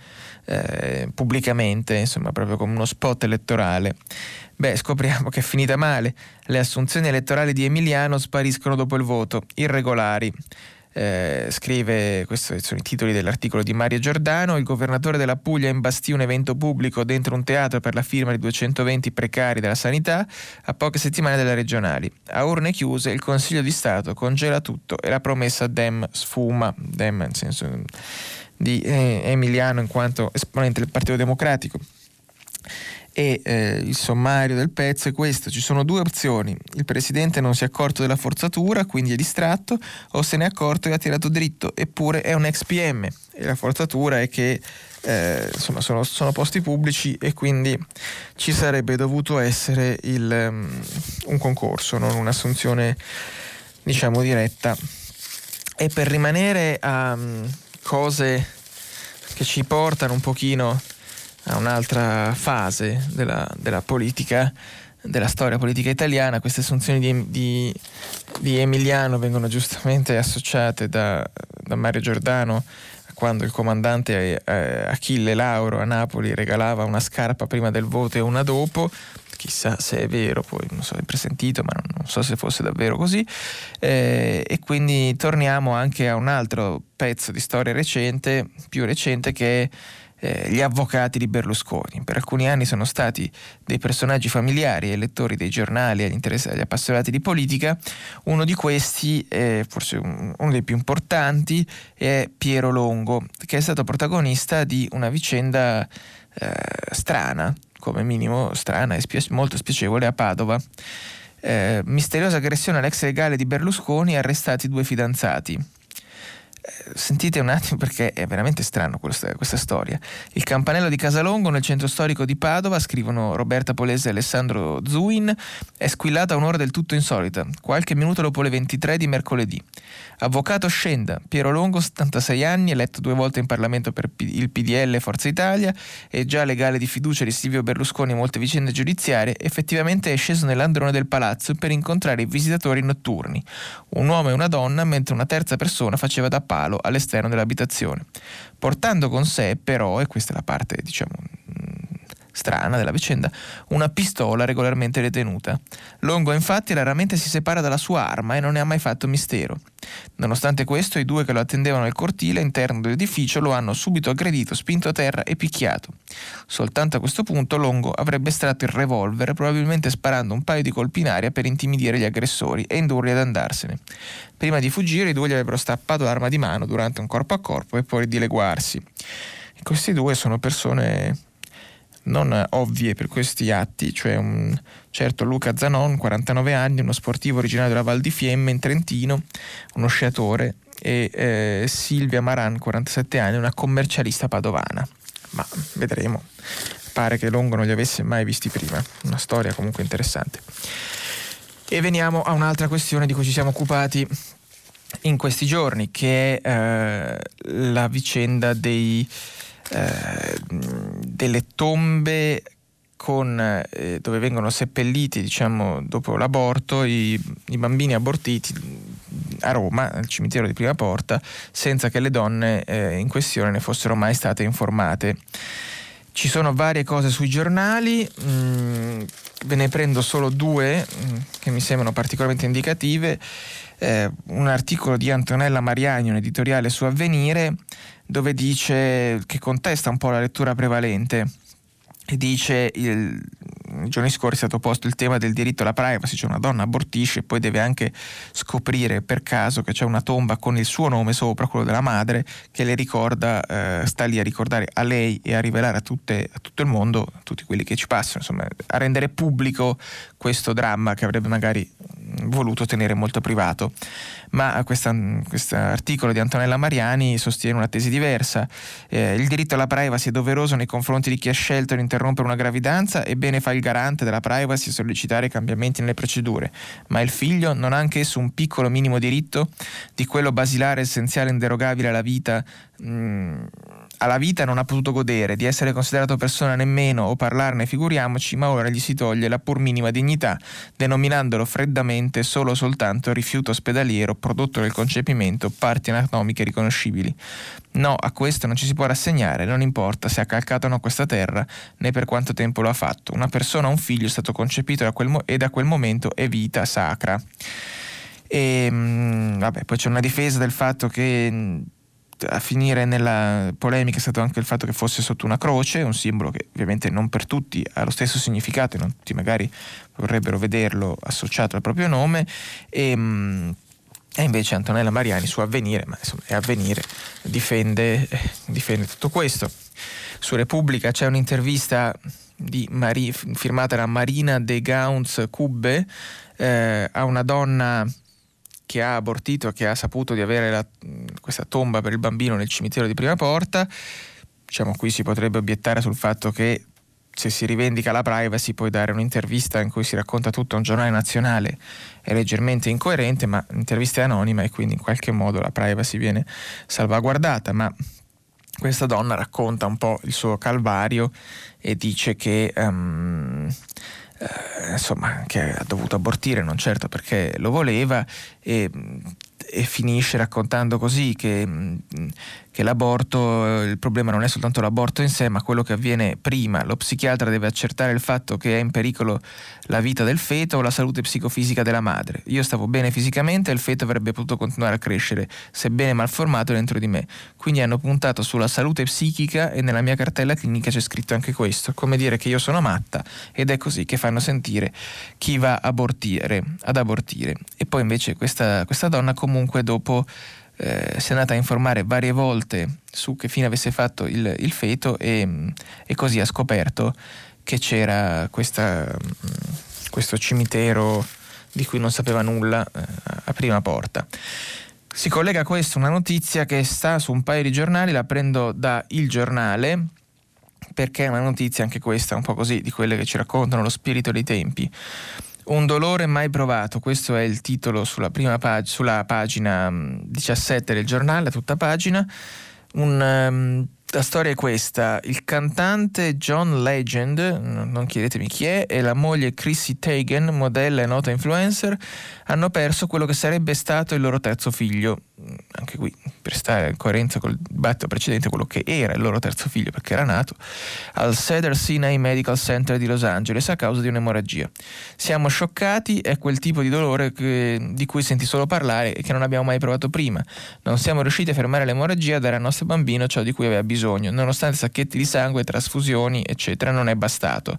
eh, pubblicamente, insomma proprio come uno spot elettorale. Beh, scopriamo che è finita male. Le assunzioni elettorali di Emiliano spariscono dopo il voto, irregolari. Eh, scrive, questi sono i titoli dell'articolo di Mario Giordano, il governatore della Puglia imbastì un evento pubblico dentro un teatro per la firma di 220 precari della sanità a poche settimane dalle regionali. A urne chiuse il Consiglio di Stato congela tutto e la promessa Dem sfuma, Dem nel senso di eh, Emiliano in quanto esponente del Partito Democratico e eh, il sommario del pezzo è questo, ci sono due opzioni, il presidente non si è accorto della forzatura, quindi è distratto, o se ne è accorto e ha tirato dritto, eppure è un ex PM e la forzatura è che eh, insomma sono, sono, posti pubblici e quindi ci sarebbe dovuto essere il, um, un concorso, non un'assunzione diciamo diretta. E per rimanere a um, cose che ci portano un pochino a un'altra fase della, della, politica, della storia politica italiana. Queste assunzioni di, di, di Emiliano vengono giustamente associate da, da, Mario Giordano quando il comandante eh, Achille Lauro a Napoli regalava una scarpa prima del voto e una dopo chissà se è vero, poi non so, è presentito, ma non, so se fosse davvero così. Eh, e quindi torniamo anche a un altro pezzo di storia recente, più recente, che è eh, gli avvocati di Berlusconi. Per alcuni anni sono stati dei personaggi familiari ai lettori dei giornali, agli, agli appassionati di politica. Uno di questi, eh, forse uno dei più importanti, è Piero Longo, che è stato protagonista di una vicenda eh, strana, come minimo strana e spia- molto spiacevole a Padova. Eh, misteriosa aggressione all'ex legale di Berlusconi, arrestati due fidanzati sentite un attimo perché è veramente strano questa, questa, storia. Il campanello di Casalongo nel centro storico di Padova, scrivono Roberta Polese e Alessandro Zuin, è squillata a un'ora del tutto insolita, qualche minuto dopo le 23 di mercoledì. Avvocato Scenda, Piero Longo, 76 anni, eletto due volte in Parlamento per il PDL e Forza Italia e già legale di fiducia di Silvio Berlusconi in molte vicende giudiziarie, effettivamente è sceso nell'androne del palazzo per incontrare i visitatori notturni, un uomo e una donna, mentre una terza persona faceva da palo all'esterno dell'abitazione, portando con sé però, e questa è la parte diciamo strana della vicenda, una pistola regolarmente detenuta. Longo infatti raramente si separa dalla sua arma e non ne ha mai fatto mistero. Nonostante questo, i due che lo attendevano nel cortile interno dell'edificio lo hanno subito aggredito, spinto a terra e picchiato. Soltanto a questo punto Longo avrebbe estratto il revolver, probabilmente sparando un paio di colpi in aria per intimidire gli aggressori e indurli ad andarsene. Prima di fuggire, i due gli avrebbero stappato l'arma di mano durante un corpo a corpo e poi dileguarsi. E questi due sono persone non ovvie per questi atti, cioè un certo Luca Zanon, 49 anni, uno sportivo originario della Val di Fiemme in Trentino, uno sciatore, e eh, Silvia Maran, 47 anni, una commercialista padovana. Ma vedremo, pare che Longo non li avesse mai visti prima, una storia comunque interessante. E veniamo a un'altra questione di cui ci siamo occupati in questi giorni, che è eh, la vicenda dei eh, delle tombe con, eh, dove vengono seppelliti diciamo, dopo l'aborto i, i, bambini abortiti a Roma, al cimitero di Prima Porta, senza che le donne eh, in questione ne fossero mai state informate. Ci sono varie cose sui giornali, mh, mm, ve ne prendo solo due mm, che mi sembrano particolarmente indicative. Eh, un articolo di Antonella Mariani, un editoriale su Avvenire, dove dice che contesta un po' la lettura prevalente e dice il, nei giorni scorsi è stato posto il tema del diritto alla privacy, cioè una donna abortisce e poi deve anche scoprire per caso che c'è una tomba con il suo nome sopra, quello della madre, che le ricorda, eh, sta lì a ricordare a lei e a rivelare a, tutte, a, tutto il mondo, a tutti quelli che ci passano, insomma, a rendere pubblico questo dramma che avrebbe magari voluto tenere molto privato. Ma questo articolo di Antonella Mariani sostiene una tesi diversa. Eh, il diritto alla privacy è doveroso nei confronti di chi ha scelto di interrompere una gravidanza, ebbene fa il garante della privacy sollecitare cambiamenti nelle procedure. Ma il figlio non ha anch'esso un piccolo minimo diritto di quello basilare, essenziale, inderogabile alla vita? Mh, mm, alla vita non ha potuto godere, di essere considerato persona nemmeno o parlarne figuriamoci, ma ora gli si toglie la pur minima dignità, denominandolo freddamente solo soltanto rifiuto ospedaliero prodotto del concepimento, parti anatomiche riconoscibili. No, a questo non ci si può rassegnare, non importa se ha calcato o no questa terra, né per quanto tempo lo ha fatto. Una persona o un figlio è stato concepito da mo- e da quel momento è vita sacra. E mh, vabbè, poi c'è una difesa del fatto che a finire nella polemica è stato anche il fatto che fosse sotto una croce, un simbolo che ovviamente non per tutti ha lo stesso significato e non tutti magari vorrebbero vederlo associato al proprio nome. E, mh, e invece Antonella Mariani su Avvenire, ma insomma è Avvenire, difende, eh, difende tutto questo. Su Repubblica c'è un'intervista Mari, firmata da Marina De Gauns Cubbe eh, a una donna che ha abortito, che ha saputo di avere la, questa tomba per il bambino nel cimitero di Prima Porta. Diciamo, qui si potrebbe obiettare sul fatto che se si rivendica la privacy puoi dare un'intervista in cui si racconta tutto a un giornale nazionale è leggermente incoerente, ma l'intervista è anonima e quindi in qualche modo la privacy viene salvaguardata, ma questa donna racconta un po' il suo calvario e dice che um, eh, insomma che ha dovuto abortire non certo perché lo voleva e, e finisce raccontando così che che l'aborto, il problema non è soltanto l'aborto in sé, ma quello che avviene prima. Lo psichiatra deve accertare il fatto che è in pericolo la vita del feto o la salute psicofisica della madre. Io stavo bene fisicamente e il feto avrebbe potuto continuare a crescere, sebbene malformato dentro di me. Quindi hanno puntato sulla salute psichica e nella mia cartella clinica c'è scritto anche questo, come dire che io sono matta ed è così che fanno sentire chi va abortire, ad abortire. E poi invece questa, questa donna comunque dopo eh, si è andata a informare varie volte su che fine avesse fatto il, il feto e, e, così ha scoperto che c'era questa, questo cimitero di cui non sapeva nulla eh, a prima porta. Si collega a questo una notizia che sta su un paio di giornali, la prendo da Il Giornale, perché è una notizia anche questa, un po' così, di quelle che ci raccontano lo spirito dei tempi. Un dolore mai provato, questo è il titolo sulla, pag- sulla pagina 17 mm, del giornale, tutta pagina. Un, um, la storia è questa, il cantante John Legend, non chiedetemi chi è, e la moglie Chrissy Teigen, modella e nota influencer, hanno perso quello che sarebbe stato il loro terzo figlio. Anche qui, per stare in coerenza col dibattito precedente, quello che era il loro terzo figlio, perché era nato, al Cedar Sinai Medical Center di Los Angeles a causa di un'emorragia. Siamo scioccati, è quel tipo di dolore che, di cui senti solo parlare e che non abbiamo mai provato prima. Non siamo riusciti a fermare l'emorragia e dare al nostro bambino ciò di cui aveva bisogno. Nonostante sacchetti di sangue, trasfusioni, eccetera, non è bastato.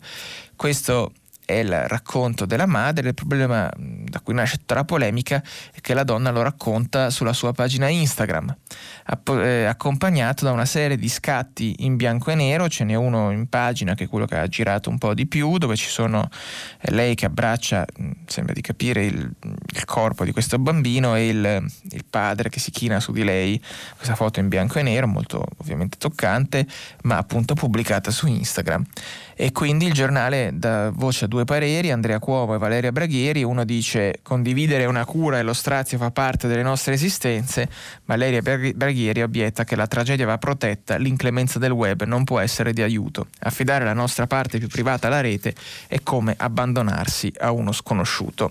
Questo è il racconto della madre, il problema da cui nasce tutta la polemica è che la donna lo racconta sulla sua pagina Instagram, eh, accompagnato da una serie di scatti in bianco e nero, ce n'è uno in pagina che è quello che ha girato un po' di più, dove ci sono eh, lei che abbraccia, sembra di capire, il, il corpo di questo bambino e il, il padre che si china su di lei, questa foto in bianco e nero, molto ovviamente toccante, ma appunto pubblicata su Instagram e quindi il giornale dà voce a due pareri, Andrea Cuomo e Valeria Braghieri, uno dice condividere una cura e lo strazio fa parte delle nostre esistenze, Valeria Braghieri obietta che la tragedia va protetta, l'inclemenza del web non può essere di aiuto, affidare la nostra parte più privata alla rete è come abbandonarsi a uno sconosciuto.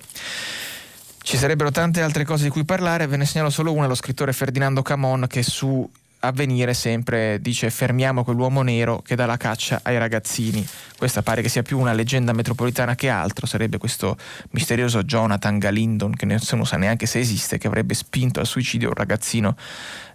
Ci sarebbero tante altre cose di cui parlare, ve ne segnalo solo una, lo scrittore Ferdinando Camon che su avvenire sempre dice fermiamo quell'uomo nero che dà la caccia ai ragazzini. Questa pare che sia più una leggenda metropolitana che altro, sarebbe questo misterioso Jonathan Galindon che nessuno sa neanche se esiste, che avrebbe spinto al suicidio un ragazzino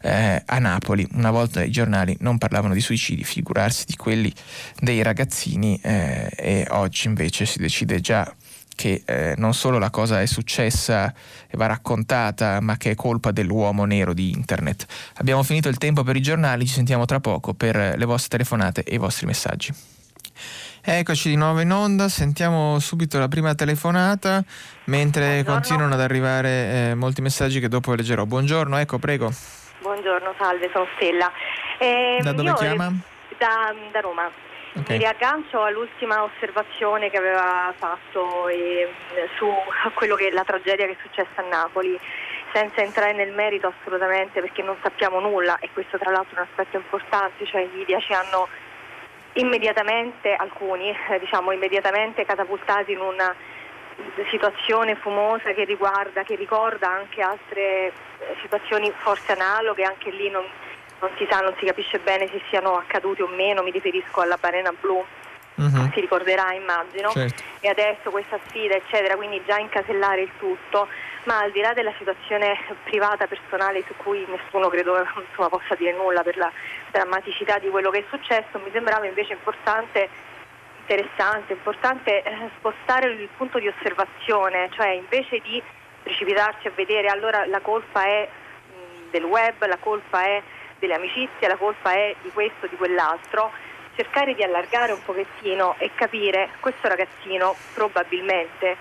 eh, a Napoli. Una volta i giornali non parlavano di suicidi, figurarsi di quelli dei ragazzini eh, e oggi invece si decide già che eh, non solo la cosa è successa e va raccontata, ma che è colpa dell'uomo nero di internet. Abbiamo finito il tempo per i giornali, ci sentiamo tra poco per le vostre telefonate e i vostri messaggi. Eccoci di nuovo in onda, sentiamo subito la prima telefonata, mentre Buongiorno. continuano ad arrivare eh, molti messaggi che dopo leggerò. Buongiorno, ecco, prego. Buongiorno, salve, sono Stella. Eh, da dove chiama? Da, da Roma. Okay. Mi riaggancio all'ultima osservazione che aveva fatto eh, su quello che la tragedia che è successa a Napoli, senza entrare nel merito assolutamente perché non sappiamo nulla e questo tra l'altro è un aspetto importante, cioè i media ci hanno immediatamente, alcuni eh, diciamo immediatamente catapultati in una situazione fumosa che riguarda, che ricorda anche altre eh, situazioni forse analoghe, anche lì non non si sa, non si capisce bene se siano accaduti o meno, mi riferisco alla balena blu. Uh-huh. Si ricorderà, immagino, certo. e adesso questa sfida, eccetera, quindi già incasellare il tutto ma al di là della situazione privata, personale, su cui nessuno credo insomma, possa dire nulla per la drammaticità di quello che è successo, mi sembrava invece importante, interessante, importante eh, spostare il punto di osservazione, cioè invece di precipitarci a vedere allora la colpa è mh, del web, la colpa è delle amicizie, la colpa è di questo, di quell'altro, cercare di allargare un pochettino e capire questo ragazzino probabilmente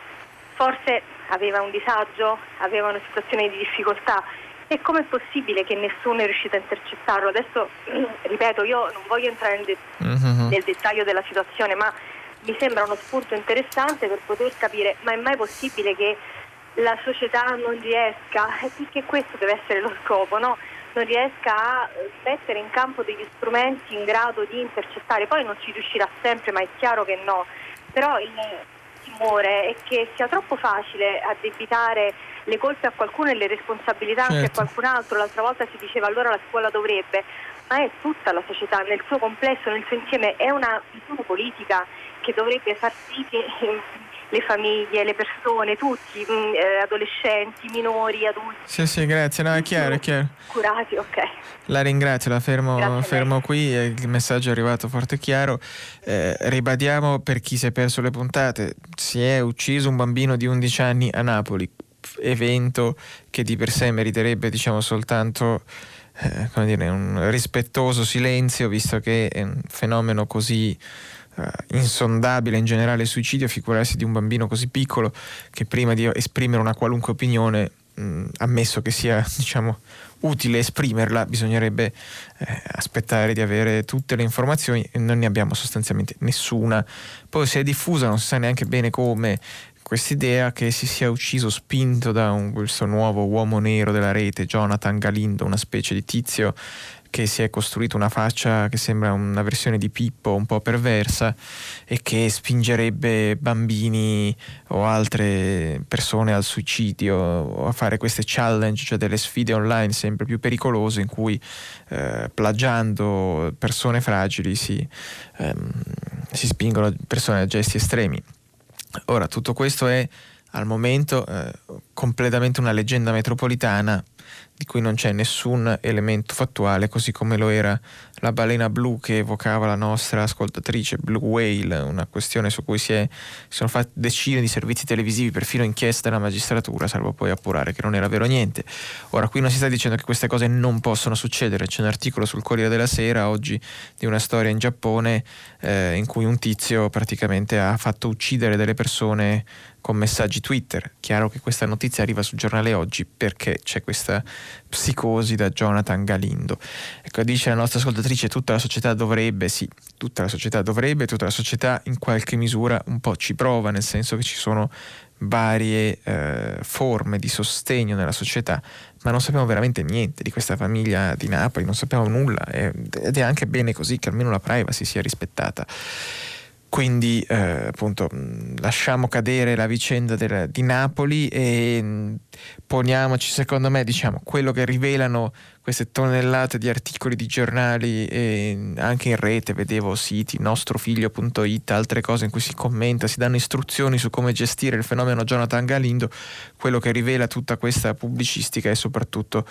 forse aveva un disagio, aveva una situazione di difficoltà e com'è possibile che nessuno è riuscito a intercettarlo? Adesso, *clears throat* ripeto, io non voglio entrare nel, de- mm-hmm. nel dettaglio della situazione, ma mi sembra uno spunto interessante per poter capire, ma è mai possibile che la società non riesca, perché questo deve essere lo scopo, no? Non riesca a mettere in campo degli strumenti in grado di intercettare, poi non ci riuscirà sempre, ma è chiaro che no, però il timore è che sia troppo facile addebitare le colpe a qualcuno e le responsabilità certo. anche a certo. qualcun altro, l'altra volta si diceva allora la scuola dovrebbe, ma è tutta la società nel suo complesso, nel suo insieme, è una visione politica che dovrebbe far sì che le famiglie, le persone, tutti, mh, mm, eh, adolescenti, minori, adulti. Sì, sì, grazie, no, è chiaro, è chiaro. Curati, ok. La ringrazio, la fermo, fermo qui, il messaggio è arrivato forte e chiaro. Eh, ribadiamo per chi si è perso le puntate, si è ucciso un bambino di 11 anni a Napoli, evento che di per sé meriterebbe diciamo soltanto eh, dire, un rispettoso silenzio, visto che è un fenomeno così uh, insondabile in generale il suicidio, figurarsi di un bambino così piccolo che prima di esprimere una qualunque opinione, mh, ammesso che sia *laughs* diciamo, utile esprimerla, bisognerebbe eh, aspettare di avere tutte le informazioni e non ne abbiamo sostanzialmente nessuna. Poi si è diffusa, non si sa neanche bene come, quest'idea che si sia ucciso spinto da un, questo nuovo uomo nero della rete, Jonathan Galindo, una specie di tizio che si è costruito una faccia che sembra una versione di Pippo un po' perversa e che spingerebbe bambini o altre persone al suicidio o a fare queste challenge, cioè delle sfide online sempre più pericolose in cui eh, plagiando persone fragili si, ehm, si spingono persone a gesti estremi. Ora, tutto questo è al momento eh, completamente una leggenda metropolitana di cui non c'è nessun elemento fattuale, così come lo era la balena blu che evocava la nostra ascoltatrice Blue Whale, una questione su cui si, è, si sono fatte decine di servizi televisivi, perfino inchieste della magistratura, salvo poi appurare che non era vero niente. Ora, qui non si sta dicendo che queste cose non possono succedere, c'è un articolo sul Corriere della Sera oggi di una storia in Giappone eh, in cui un tizio praticamente ha fatto uccidere delle persone con messaggi Twitter. Chiaro che questa notizia arriva sul giornale oggi perché c'è questa psicosi da Jonathan Galindo. Ecco, dice la nostra ascoltatrice, tutta la società dovrebbe, sì, tutta la società dovrebbe, tutta la società in qualche misura un po' ci prova, nel senso che ci sono varie eh, forme di sostegno nella società, ma non sappiamo veramente niente di questa famiglia di Napoli, non sappiamo nulla ed è anche bene così che almeno la privacy sia rispettata. Quindi eh, appunto lasciamo cadere la vicenda del, di Napoli e poniamoci secondo me diciamo quello che rivelano queste tonnellate di articoli di giornali e anche in rete vedevo siti nostrofiglio.it altre cose in cui si commenta si danno istruzioni su come gestire il fenomeno Jonathan Galindo. Quello che rivela tutta questa pubblicistica e soprattutto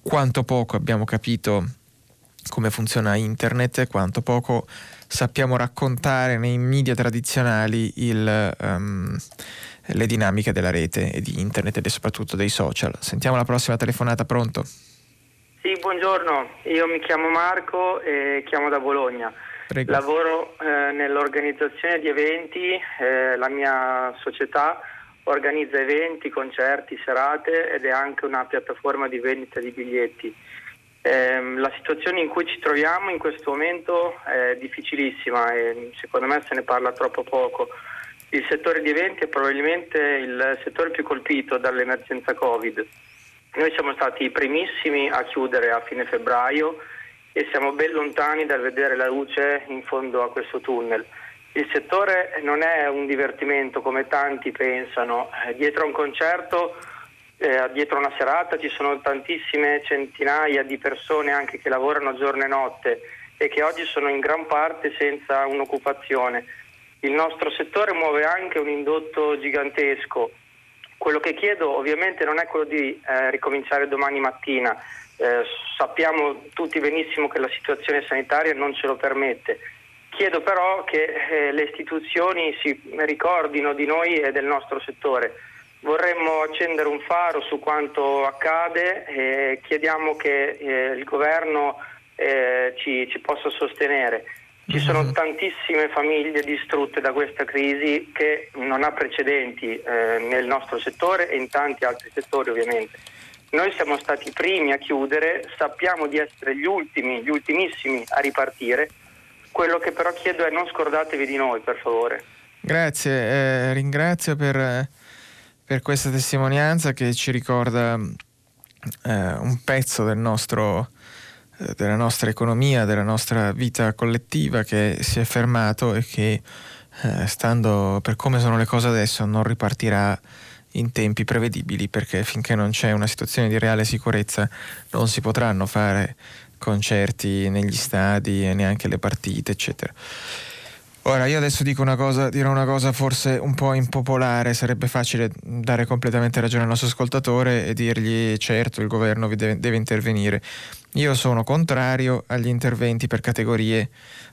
quanto poco abbiamo capito come funziona internet quanto poco sappiamo raccontare nei media tradizionali il, um, le dinamiche della rete e di internet e soprattutto dei social. Sentiamo la prossima telefonata, pronto? Sì, buongiorno, io mi chiamo Marco e chiamo da Bologna. Prego. Lavoro eh, nell'organizzazione di eventi, eh, la mia società organizza eventi, concerti, serate ed è anche una piattaforma di vendita di biglietti. Eh, la situazione in cui ci troviamo in questo momento è difficilissima e secondo me se ne parla troppo poco. Il settore di eventi è probabilmente il settore più colpito dall'emergenza Covid. Noi siamo stati i primissimi a chiudere a fine febbraio e siamo ben lontani dal vedere la luce in fondo a questo tunnel. Il settore non è un divertimento come tanti pensano. Eh, dietro a un concerto eh, dietro una serata ci sono tantissime centinaia di persone anche che lavorano giorno e notte e che oggi sono in gran parte senza un'occupazione. Il nostro settore muove anche un indotto gigantesco, Quello che chiedo ovviamente non è quello di eh, ricominciare domani mattina, eh, sappiamo tutti benissimo che la situazione sanitaria non ce lo permette. Chiedo però che eh, le istituzioni si ricordino di noi e del nostro settore. Vorremmo accendere un faro su quanto accade e chiediamo che eh, il governo eh, ci, ci possa sostenere. Ci sono mhm. tantissime famiglie distrutte da questa crisi che non ha precedenti eh, nel nostro settore e in tanti altri settori ovviamente. Noi siamo stati i primi a chiudere, sappiamo di essere gli ultimi, gli ultimissimi a ripartire. Quello che però chiedo è non scordatevi di noi, per favore. Grazie, eh, ringrazio per, per, questa testimonianza che ci ricorda eh, un pezzo del nostro eh, della nostra economia, della nostra vita collettiva che si è fermato e che eh, stando per come sono le cose adesso non ripartirà in tempi prevedibili perché finché non c'è una situazione di reale sicurezza non si potranno fare concerti negli stadi e neanche le partite eccetera. Ora io adesso dico una cosa, dirò una cosa forse un po' impopolare, sarebbe facile dare completamente ragione al nostro ascoltatore e dirgli certo il governo deve, deve intervenire. Io sono contrario agli interventi per categorie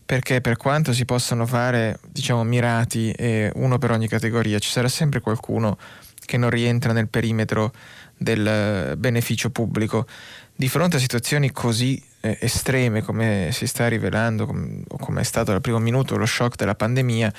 perché per quanto si possano fare diciamo mirati e uno per ogni categoria ci sarà sempre qualcuno che non rientra nel perimetro del beneficio pubblico. Di fronte a situazioni così eh, estreme come si sta rivelando com- o come è stato dal primo minuto lo shock della pandemia,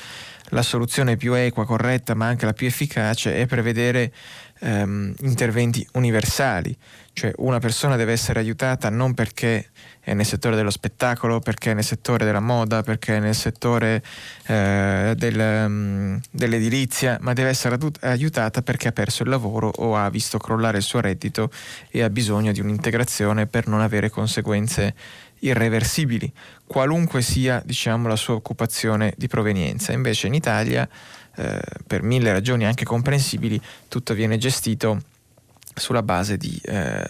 la soluzione più equa, corretta ma anche la più efficace è prevedere ehm, interventi universali, cioè una persona deve essere aiutata non perché è nel settore dello spettacolo, perché è nel settore della moda, perché è nel settore eh, del, um, dell'edilizia, ma deve essere aiutata perché ha perso il lavoro o ha visto crollare il suo reddito e ha bisogno di un'integrazione per non avere conseguenze irreversibili, qualunque sia diciamo, la sua occupazione di provenienza. Invece in Italia, eh, per mille ragioni anche comprensibili, tutto viene gestito sulla base di eh,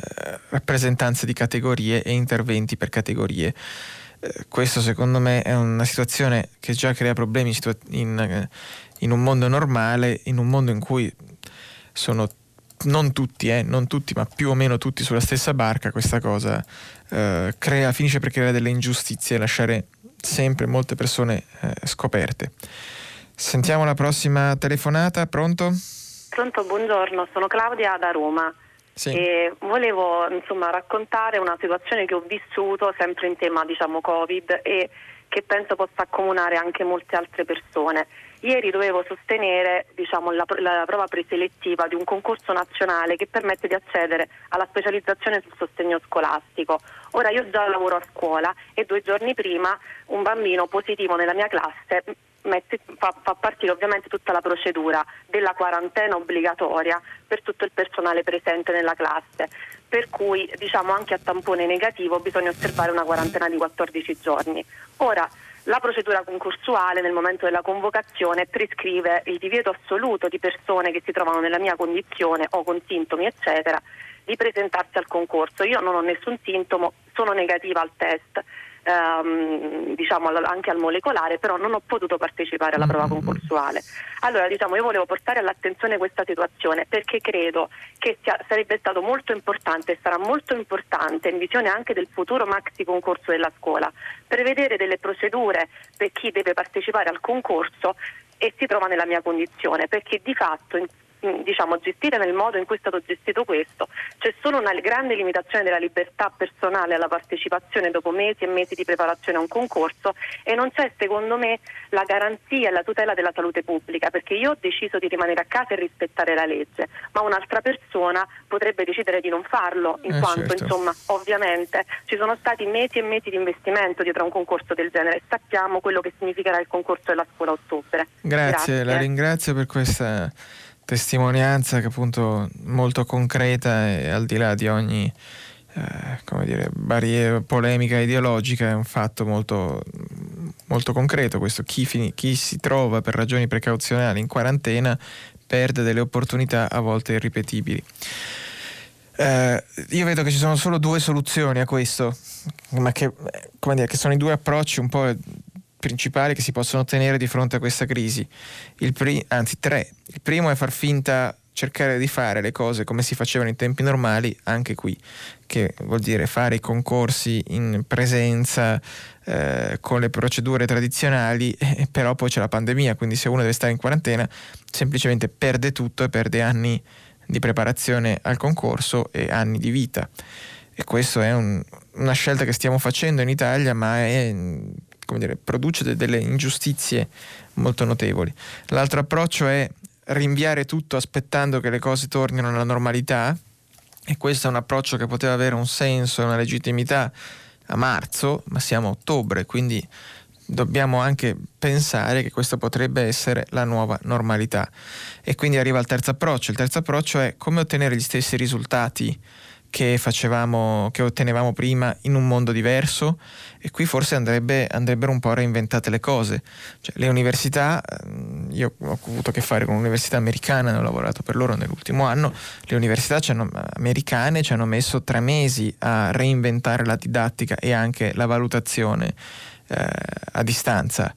rappresentanze di categorie e interventi per categorie. Eh, questo secondo me è una situazione che già crea problemi in, eh, in, un mondo normale, in un mondo in cui sono non tutti, eh, non tutti, ma più o meno tutti sulla stessa barca, questa cosa eh, crea, finisce per creare delle ingiustizie e lasciare sempre molte persone eh, scoperte. Sentiamo la prossima telefonata, pronto? Pronto, buongiorno, sono Claudia da Roma. Sì. E volevo insomma, raccontare una situazione che ho vissuto sempre in tema diciamo, Covid e che penso possa accomunare anche molte altre persone. Ieri dovevo sostenere diciamo, la, la, prova preselettiva di un concorso nazionale che permette di accedere alla specializzazione sul sostegno scolastico. Ora io già lavoro a scuola e due giorni prima un bambino positivo nella mia classe mette, fa, fa, partire ovviamente tutta la procedura della quarantena obbligatoria per tutto il personale presente nella classe, per cui diciamo anche a tampone negativo bisogna osservare una quarantena di 14 giorni. Ora, la procedura concorsuale nel momento della convocazione prescrive il divieto assoluto di persone che si trovano nella mia condizione o con sintomi eccetera di presentarsi al concorso. Io non ho nessun sintomo, sono negativa al test ehm, diciamo anche al molecolare, però non ho potuto partecipare alla prova mm-hmm. concorsuale. Allora diciamo io volevo portare all'attenzione questa situazione perché credo che sia, sarebbe stato molto importante e sarà molto importante in visione anche del futuro maxi concorso della scuola, prevedere delle procedure per chi deve partecipare al concorso e si trova nella mia condizione, perché di fatto in diciamo, gestire nel modo in cui è stato gestito questo, c'è solo una grande limitazione della libertà personale alla partecipazione dopo mesi e mesi di preparazione a un concorso e non c'è secondo me la garanzia e la tutela della salute pubblica perché io ho deciso di rimanere a casa e rispettare la legge, ma un'altra persona potrebbe decidere di non farlo in eh quanto certo. insomma ovviamente ci sono stati mesi e mesi di investimento dietro a un concorso del genere e sappiamo quello che significherà il concorso della scuola a ottobre. Grazie, Grazie. la ringrazio per questa testimonianza che appunto molto concreta e al di là di ogni eh, come dire, barriera polemica ideologica è un fatto molto, molto concreto questo. Chi, fini, chi si trova per ragioni precauzionali in quarantena perde delle opportunità a volte irripetibili. Eh, io vedo che ci sono solo due soluzioni a questo, ma che, dire, che sono i due approcci un po' principali che si possono ottenere di fronte a questa crisi. Pri- anzi, tre. Il primo è far finta cercare di fare le cose come si facevano in tempi normali anche qui, che vuol dire fare i concorsi in presenza eh, con le procedure tradizionali, *laughs* eh, però poi c'è la pandemia, quindi se uno deve stare in quarantena semplicemente perde tutto e perde anni di preparazione al concorso e anni di vita. E questa è un, una scelta che stiamo facendo in Italia, ma è, dire, produce delle ingiustizie molto notevoli. L'altro approccio è rinviare tutto aspettando che le cose tornino alla normalità e questo è un approccio che poteva avere un senso e una legittimità a marzo, ma siamo a ottobre, quindi dobbiamo anche pensare che questa potrebbe essere la nuova normalità. E quindi arriva il terzo approccio. Il terzo approccio è come ottenere gli stessi risultati che, facevamo, che ottenevamo prima in un mondo diverso e qui forse andrebbe, andrebbero un po' reinventate le cose. Cioè, le università, ehm, io ho avuto a che fare con un'università americana, ho lavorato per loro nell'ultimo anno, le università ci hanno, americane ci hanno messo tre mesi a reinventare la didattica e anche la valutazione eh, a distanza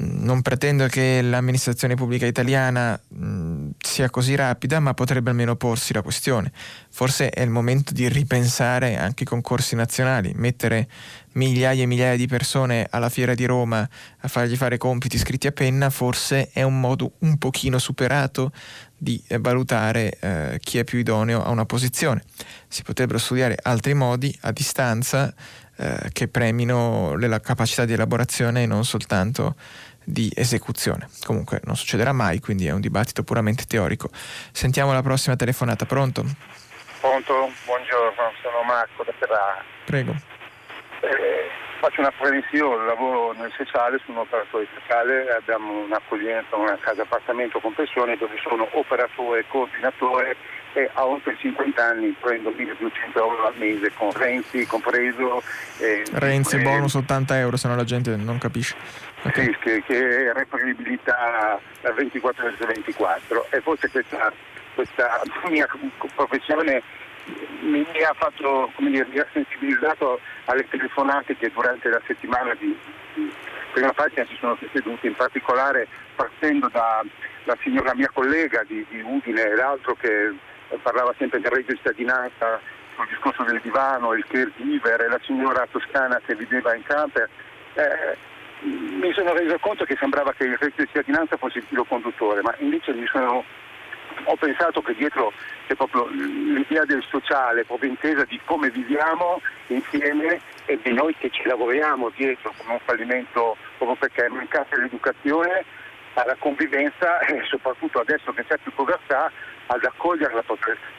non pretendo che l'amministrazione pubblica italiana mh, sia così rapida, ma potrebbe almeno porsi la questione. Forse è il momento di ripensare anche i concorsi nazionali, mettere migliaia e migliaia di persone alla fiera di Roma a fargli fare compiti scritti a penna, forse è un modo un pochino superato di eh, valutare eh, chi è più idoneo a una posizione. Si potrebbero studiare altri modi a distanza eh, che premino la capacità di elaborazione e non soltanto di esecuzione. Comunque non succederà mai, quindi è un dibattito puramente teorico. Sentiamo la prossima telefonata, pronto? Pronto, buongiorno, sono Marco da Ferrara. Prego. Eh, faccio una previsione, lavoro nel sociale, sono operatore sociale, abbiamo un'accoglienza, una casa appartamento con pensione dove sono operatore e coordinatore e a oltre 50 anni prendo 1200 euro al mese con Renzi compreso. Eh, Renzi e, bonus 80 euro, se no la gente non capisce. Sì, che, che reperibilità da 24 ore su 24 e forse questa, questa mia professione mi, mi ha fatto, come dire, mi ha sensibilizzato alle telefonate che durante la settimana di, di prima pagina si sono sedute, in particolare partendo dalla signora mia collega di, di Udine e l'altro che parlava sempre del reddito di cittadinanza, sul discorso del divano, il caregiver e la signora toscana che viveva in camper. Eh, mi sono reso conto che sembrava che il reddito di cittadinanza fosse il filo conduttore, ma invece sono, ho pensato che dietro c'è proprio l'idea del sociale, proprio intesa di come viviamo insieme e di noi che ci lavoriamo dietro come un fallimento proprio perché è mancata l'educazione alla convivenza e soprattutto adesso che c'è più povertà ad accogliere la,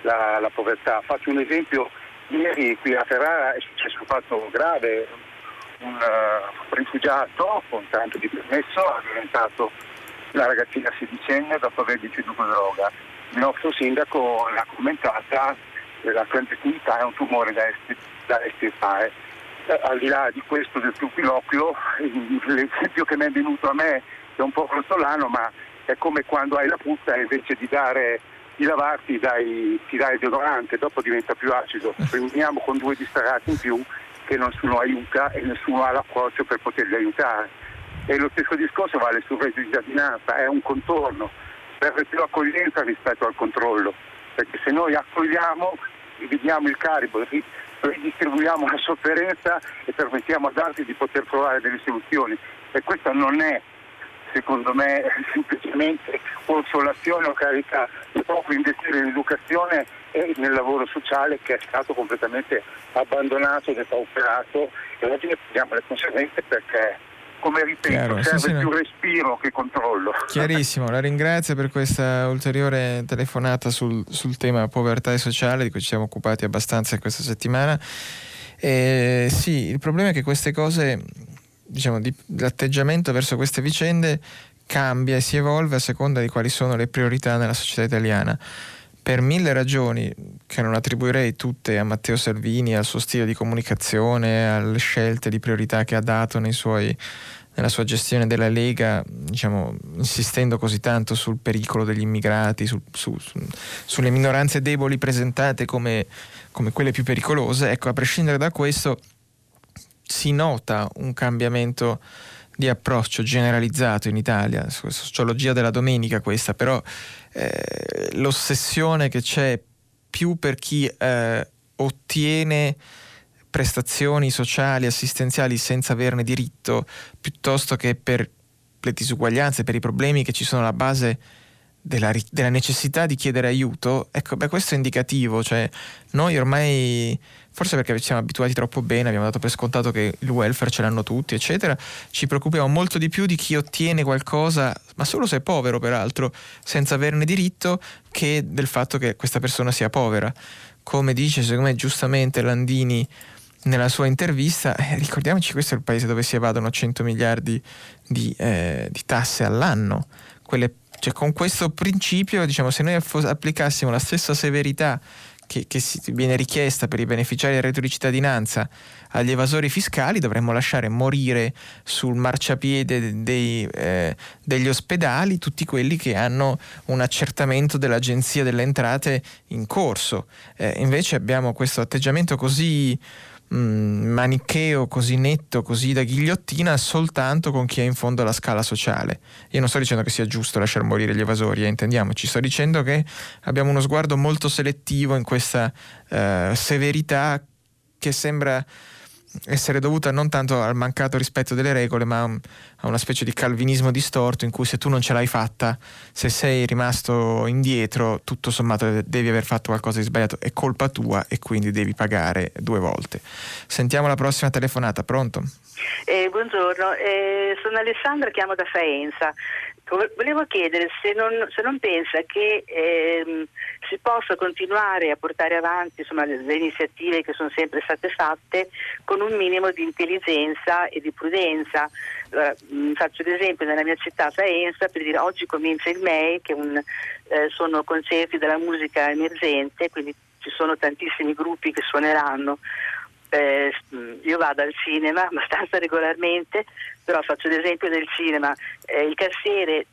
la, la povertà. Faccio un esempio, ieri qui a Ferrara è successo un fatto grave, un uh, rifugiato con tanto di permesso ha diventato una ragazzina sedicenne dopo aver ricevuto droga. Il nostro sindaco l'ha commentata, la clandestinità è un tumore da, esti, da estirpare. Eh, al di là di questo del turpiloquio, l'esempio che mi è venuto a me è un po' grossolano, ma è come quando hai la puzza e invece di dare di lavarti dai, ti dai il deodorante, dopo diventa più acido. Rimaniamo con due distarati in più che nessuno aiuta e nessuno ha l'approccio per poterli aiutare. E lo stesso discorso vale sul reddito di cittadinanza, è un contorno, serve più accoglienza rispetto al controllo, perché se noi accogliamo, dividiamo il carico, ridistribuiamo la sofferenza e permettiamo ad altri di poter trovare delle soluzioni. E questo non è secondo me semplicemente consolazione o carità, proprio investire in educazione e nel lavoro sociale che è stato completamente abbandonato, depauperato e oggi ne prendiamo le conseguenze perché come ripeto, Chiaro, serve sì, sì, più respiro che controllo. Chiarissimo, la ringrazio per questa ulteriore telefonata sul, sul, tema povertà e sociale di cui ci siamo occupati abbastanza questa settimana. Eh, sì, il problema è che queste cose diciamo, di, l'atteggiamento verso queste vicende cambia e si evolve a seconda di quali sono le priorità nella società italiana. Per mille ragioni, che non attribuirei tutte a Matteo Salvini, al suo stile di comunicazione, alle scelte di priorità che ha dato suoi, nella sua gestione della Lega, diciamo, insistendo così tanto sul pericolo degli immigrati, su, su, su, sulle minoranze deboli presentate come, come quelle più pericolose. Ecco, a prescindere da questo, si nota un cambiamento di approccio generalizzato in Italia, sociologia della domenica questa, però eh, l'ossessione che c'è più per chi eh, ottiene prestazioni sociali, assistenziali senza averne diritto, piuttosto che per le disuguaglianze, per i problemi che ci sono alla base della, della necessità di chiedere aiuto, ecco, beh, questo è indicativo, cioè noi ormai forse perché ci siamo abituati troppo bene, abbiamo dato per scontato che il welfare ce l'hanno tutti, eccetera, ci preoccupiamo molto di più di chi ottiene qualcosa, ma solo se è povero peraltro, senza averne diritto, che del fatto che questa persona sia povera. Come dice, secondo me, giustamente Landini nella sua intervista, eh, ricordiamoci questo è il paese dove si evadono 100 miliardi di, eh, di tasse all'anno. Quelle, cioè, con questo principio, diciamo, se noi applicassimo la stessa severità che, che viene richiesta per i beneficiari del reddito di cittadinanza agli evasori fiscali dovremmo lasciare morire sul marciapiede dei, eh, degli ospedali tutti quelli che hanno un accertamento dell'Agenzia delle Entrate in corso. Eh, invece abbiamo questo atteggiamento così manicheo così netto, così da ghigliottina, soltanto con chi è in fondo alla scala sociale. Io non sto dicendo che sia giusto lasciare morire gli evasori, eh, intendiamoci, sto dicendo che abbiamo uno sguardo molto selettivo in questa uh, severità che sembra essere dovuta non tanto al mancato rispetto delle regole, ma a una specie di calvinismo distorto in cui se tu non ce l'hai fatta, se sei rimasto indietro, tutto sommato devi aver fatto qualcosa di sbagliato, è colpa tua e quindi devi pagare due volte. Sentiamo la prossima telefonata, pronto? Eh, buongiorno, eh, sono Alessandra, chiamo da Faenza. Volevo chiedere se non, se non pensa che ehm, si possa continuare a portare avanti insomma, le, le, iniziative che sono sempre state fatte con un minimo di intelligenza e di prudenza. Allora, mh, faccio l'esempio nella mia città Faenza per dire oggi comincia il MEI che un, eh, sono concerti della musica emergente, quindi ci sono tantissimi gruppi che suoneranno eh, io vado al cinema abbastanza regolarmente, però faccio l'esempio del cinema, eh, il cassiere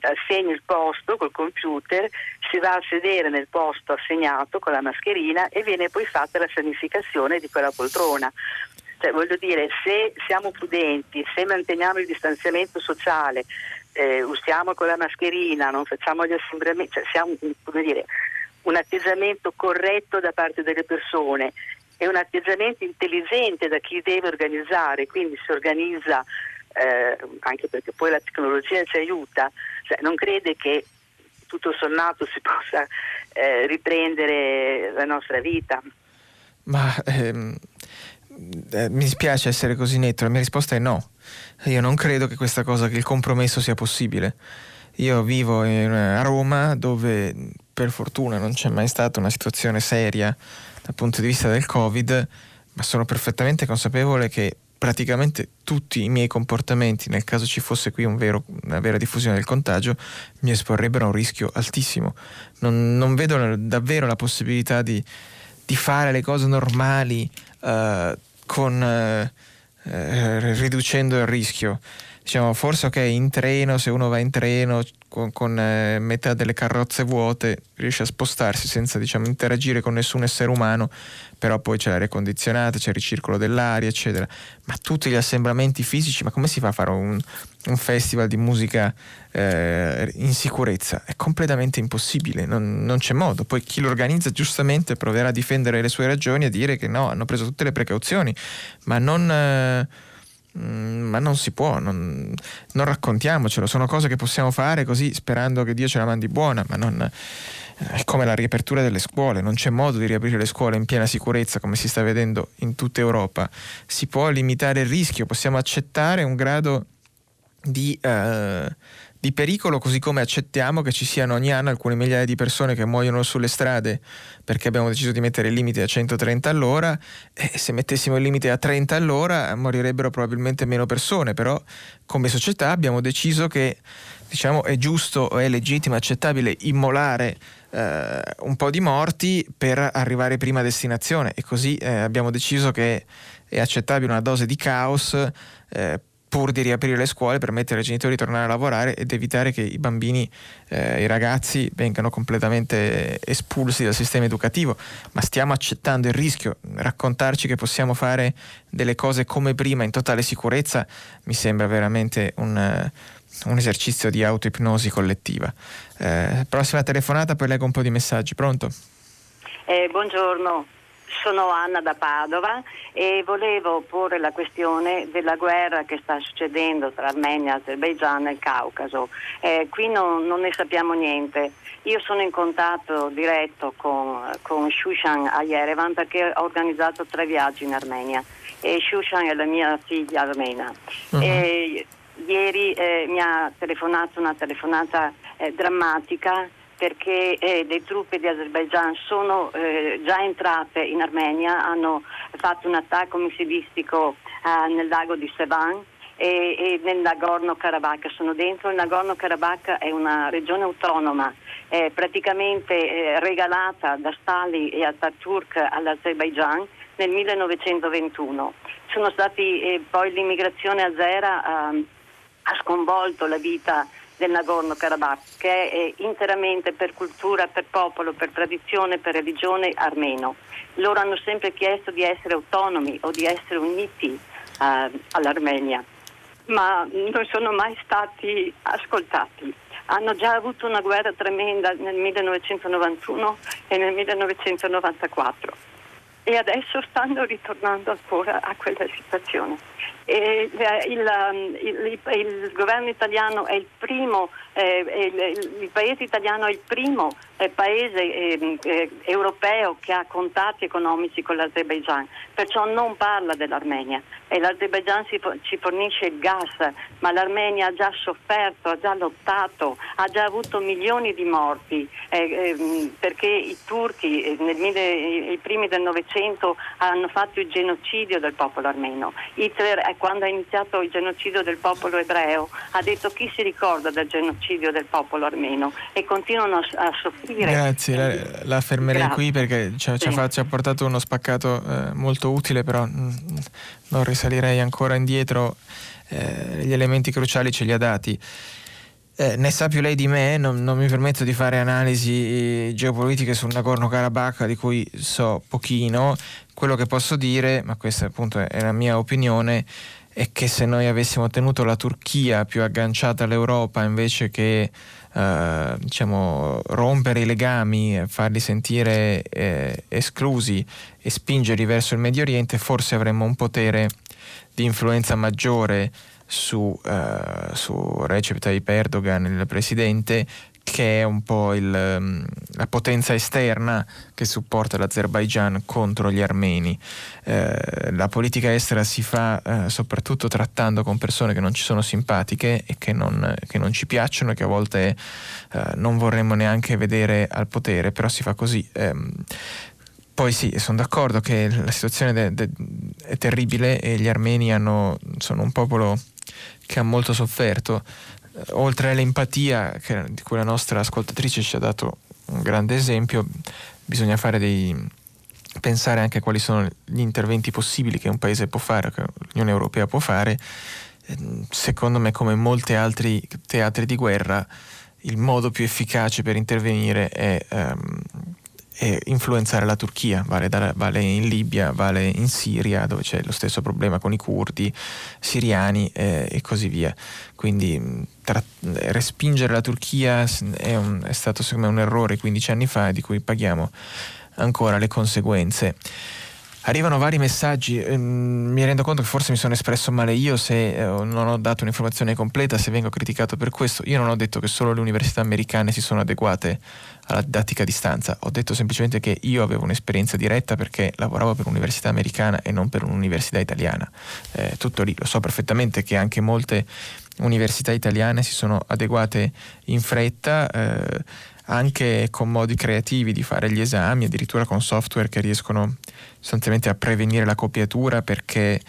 assegna il posto col computer, si va a sedere nel posto assegnato con la mascherina e viene poi fatta la sanificazione di quella poltrona. Cioè, voglio dire, se siamo prudenti, se manteniamo il distanziamento sociale, eh, usiamo con la mascherina, non facciamo gli assembramenti, cioè siamo, come dire, un atteggiamento corretto da parte delle persone è un atteggiamento intelligente da chi deve organizzare, quindi si organizza eh, anche perché poi la tecnologia ci aiuta, cioè, non crede che tutto sommato si *laughs* possa eh, riprendere la nostra vita. Ma ehm, eh, mi dispiace essere così netto, la mia risposta è no. Io non credo che questa cosa, che il compromesso sia possibile. Io vivo in, a Roma dove per fortuna non c'è mai stata una situazione seria dal punto di vista del Covid, ma sono perfettamente consapevole che praticamente tutti i miei comportamenti, nel caso ci fosse qui un vero, una vera diffusione del contagio, mi esporrebbero a un rischio altissimo. Non, non vedo davvero la possibilità di, di, fare le cose normali uh, con, uh, uh, riducendo il rischio. Diciamo, forse ok, in treno, se uno va in treno con, con eh, metà delle carrozze vuote riesce a spostarsi senza diciamo, interagire con nessun essere umano, però poi c'è l'aria condizionata, c'è il ricircolo dell'aria, eccetera. Ma tutti gli assembramenti fisici, ma come si fa a fare un, un festival di musica eh, in sicurezza? È completamente impossibile, non, non, c'è modo. Poi chi lo organizza giustamente proverà a difendere le sue ragioni e dire che no, hanno preso tutte le precauzioni, ma non... Eh, Mm, ma non si può, non, non, raccontiamocelo, sono cose che possiamo fare così sperando che Dio ce la mandi buona, ma non è come la riapertura delle scuole, non c'è modo di riaprire le scuole in piena sicurezza come si sta vedendo in tutta Europa. Si può limitare il rischio, possiamo accettare un grado di eh, di pericolo, così come accettiamo che ci siano ogni anno alcune migliaia di persone che muoiono sulle strade perché abbiamo deciso di mettere il limite a 130 all'ora e se mettessimo il limite a 30 all'ora morirebbero probabilmente meno persone, però come società abbiamo deciso che diciamo, è giusto, è legittimo, accettabile immolare eh, un po' di morti per arrivare prima a destinazione e così eh, abbiamo deciso che è accettabile una dose di caos eh, pur di riaprire le scuole, permettere ai genitori di tornare a lavorare ed evitare che i bambini, eh, i ragazzi vengano completamente espulsi dal sistema educativo. Ma stiamo accettando il rischio, raccontarci che possiamo fare delle cose come prima in totale sicurezza mi sembra veramente un, un esercizio di autoipnosi collettiva. Eh, prossima telefonata, poi leggo un po' di messaggi. Pronto? Eh, buongiorno, sono Anna da Padova e volevo porre la questione della guerra che sta succedendo tra Armenia, Azerbaijan e il Caucaso. Eh, qui non, non, ne sappiamo niente. Io sono in contatto diretto con, con Shushan a Yerevan perché ho organizzato tre viaggi in Armenia e Shushan è la mia figlia armena. Uh-huh. E, ieri eh, mi ha telefonato una telefonata eh, drammatica perché eh, le truppe di Azerbaijan sono eh, già entrate in Armenia, hanno fatto un attacco missilistico eh, nel lago di Sevan e, e nel Nagorno-Karabakh sono dentro. Il Nagorno-Karabakh è una regione autonoma praticamente eh, regalata da Stalin e Ataturk all'Azerbaijan nel 1921. Sono stati eh, poi l'immigrazione azera ehm, ha sconvolto la vita del Nagorno-Karabakh, che è interamente per cultura, per popolo, per tradizione, per religione armeno. Loro hanno sempre chiesto di essere autonomi o di essere uniti uh, all'Armenia, ma non sono mai stati ascoltati. Hanno già avuto una guerra tremenda nel 1991 e nel 1994 e adesso stanno ritornando ancora a quella situazione. Il, il, il, il, governo italiano è il primo, eh, il, paese italiano è il primo paese eh, eh, europeo che ha contatti economici con l'Azerbaijan, perciò non parla dell'Armenia. E l'Azerbaijan ci, fornisce il gas, ma l'Armenia ha già sofferto, ha già lottato, ha già avuto milioni di morti. Eh, ehm, perché i turchi eh, nel, i primi del Novecento hanno fatto il genocidio del popolo armeno. Hitler quando ha iniziato il genocidio del popolo ebreo, ha detto chi si ricorda del genocidio del popolo armeno? E continuano a, a soffrire. Grazie, la, la fermerei Grazie. qui perché ci ha, sì. ci ha, portato uno spaccato eh, molto utile, però mh, mm, non risalirei ancora indietro, eh, gli elementi cruciali ce li ha dati. Eh, ne sa più lei di me, non, non, mi permetto di fare analisi geopolitiche sul Nagorno-Karabakh di cui so pochino. Quello che posso dire, ma questa appunto è la mia opinione, è che se noi avessimo tenuto la Turchia più agganciata all'Europa invece che eh, diciamo, rompere i legami, farli sentire eh, esclusi e spingerli verso il Medio Oriente, forse avremmo un potere di influenza maggiore su, uh, su Recep Tayyip Erdogan, il presidente, che è un po' il, um, la potenza esterna che supporta l'Azerbaigian contro gli armeni. Eh, la politica estera si fa eh, soprattutto trattando con persone che non ci sono simpatiche e che non, che non ci piacciono e che a volte eh, non vorremmo neanche vedere al potere, però si fa così. Ehm, poi sì, sono d'accordo che la situazione de, de, è terribile e gli armeni hanno, sono un popolo che ha molto sofferto. Oltre all'empatia che, di cui la nostra ascoltatrice ci ha dato un grande esempio, bisogna dei, pensare anche a quali sono gli interventi possibili che un paese può fare, che l'Unione Europea può fare. Secondo me, come in molti altri teatri di guerra, il modo più efficace per intervenire è um, e influenzare la Turchia, vale, da, vale, in Libia, vale in Siria, dove c'è lo stesso problema con i curdi, siriani eh, e così via. Quindi tra, respingere la Turchia è, un, è stato secondo me un errore 15 anni fa di cui paghiamo ancora le conseguenze. Arrivano vari messaggi, ehm, mi rendo conto che forse mi sono espresso male io se eh, non ho dato un'informazione completa, se vengo criticato per questo. Io non ho detto che solo le università americane si sono adeguate alla didattica a distanza, ho detto semplicemente che io avevo un'esperienza diretta perché lavoravo per un'università americana e non per un'università italiana. Eh, tutto lì, lo so perfettamente che anche molte università italiane si sono adeguate in fretta. Eh, anche con modi creativi di fare gli esami, addirittura con software che riescono sostanzialmente a prevenire la copiatura perché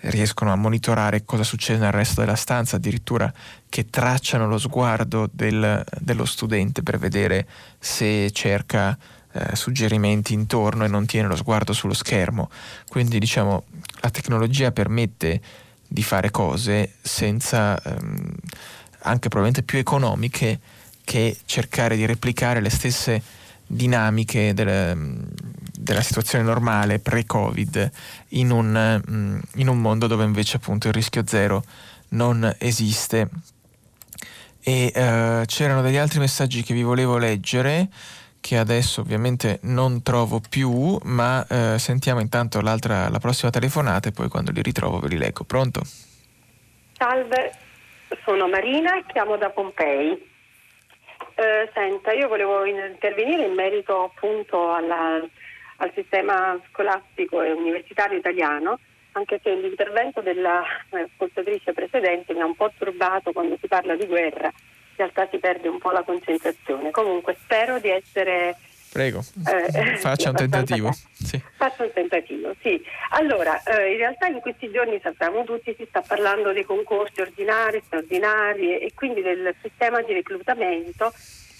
riescono a monitorare cosa succede nel resto della stanza, addirittura che tracciano lo sguardo del, dello studente per vedere se cerca eh, suggerimenti intorno e non tiene lo sguardo sullo schermo. Quindi diciamo la tecnologia permette di fare cose senza ehm, anche probabilmente più economiche che cercare di replicare le stesse dinamiche del, della situazione normale pre-Covid in un, mm, in un mondo dove invece appunto il rischio zero non esiste. E uh, c'erano degli altri messaggi che vi volevo leggere che adesso ovviamente non trovo più, ma uh, sentiamo intanto la prossima telefonata e poi quando li ritrovo ve li leggo. Pronto? Salve, sono Marina e chiamo da Pompei. Eh, senta, io volevo intervenire in merito appunto alla, al sistema scolastico e universitario italiano, anche se l'intervento dell'ascoltatrice precedente mi ha un po' turbato quando si parla di guerra, in realtà si perde un po' la concentrazione. Comunque spero di essere Prego, eh, faccia un tentativo. Sì. Faccia un tentativo, sì. Allora, eh, in realtà in questi giorni sappiamo tutti si sta parlando dei concorsi ordinari, straordinari e quindi del sistema di reclutamento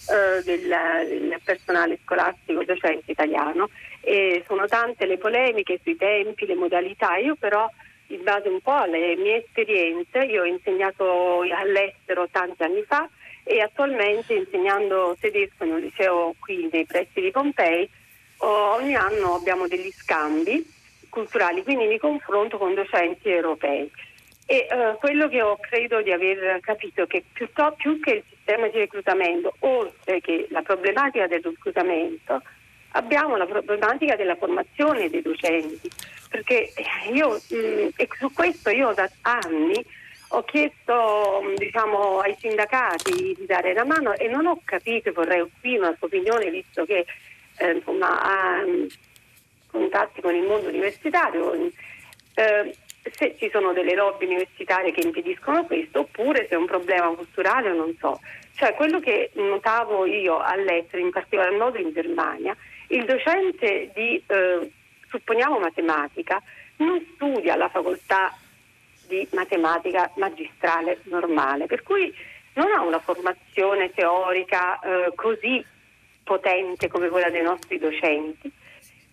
eh, del, del, personale scolastico docente italiano e sono tante le polemiche sui tempi, le modalità. Io però in base un po' alle mie esperienze, io ho insegnato all'estero tanti anni fa e attualmente insegnando tedesco in un liceo qui nei pressi di Pompei, ogni anno abbiamo degli scambi culturali, quindi mi confronto con docenti europei. E uh, quello che ho credo di aver capito è che piuttosto, più che il sistema di reclutamento, oltre che la problematica del reclutamento, abbiamo la problematica della formazione dei docenti, perché io mh, mm, e su questo io da anni ho chiesto diciamo, ai sindacati di dare la mano e non ho capito, vorrei qui una sua opinione, visto che eh, insomma, ha mm, contatti con il mondo universitario, eh, se ci sono delle lobby universitarie che impediscono questo oppure se è un problema culturale non so. Cioè quello che notavo io all'estero, in particolar modo in Germania, il docente di, eh, supponiamo matematica, non studia alla facoltà di matematica magistrale normale, per cui non ha una formazione teorica eh, così potente come quella dei nostri docenti,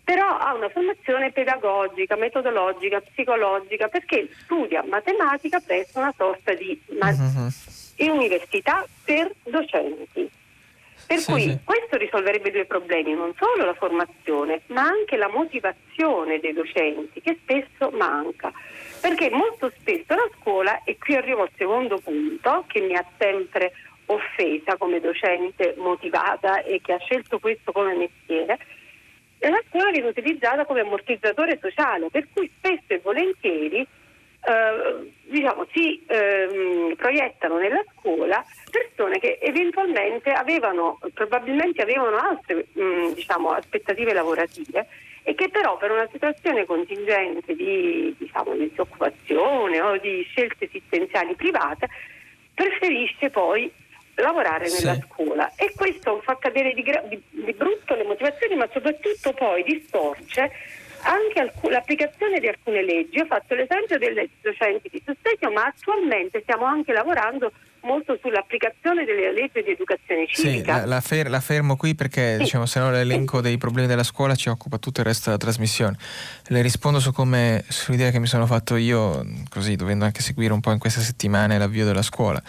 però ha una formazione pedagogica, metodologica, psicologica, perché studia matematica presso una sorta di ma- uh-huh. università per docenti. Per sì, cui sì. questo risolverebbe due problemi, non solo la formazione, ma anche la motivazione dei docenti, che spesso manca. Perché molto spesso la scuola, e qui arrivo al secondo punto, che mi ha sempre offesa come docente motivata e che ha scelto questo come mestiere, la scuola viene utilizzata come ammortizzatore sociale, per cui spesso e volentieri eh, diciamo, si eh, proiettano nella scuola persone che eventualmente avevano, probabilmente avevano altre mh, diciamo, aspettative lavorative e che però per una situazione contingente di diciamo, disoccupazione o di scelte esistenziali private preferisce poi lavorare nella sì. scuola e questo fa cadere di, di, di brutto le motivazioni ma soprattutto poi distorce anche alc- l'applicazione di alcune leggi. Ho fatto l'esempio delle docenti di sostegno, ma attualmente stiamo anche lavorando molto sull'applicazione delle leggi di educazione civica. Sì, la, la, fer- la fermo qui perché sì. diciamo, se no l'elenco dei problemi della scuola ci occupa tutto il resto della trasmissione. Le rispondo su come, sull'idea che mi sono fatto io, così dovendo anche seguire un po' in queste settimane l'avvio della scuola.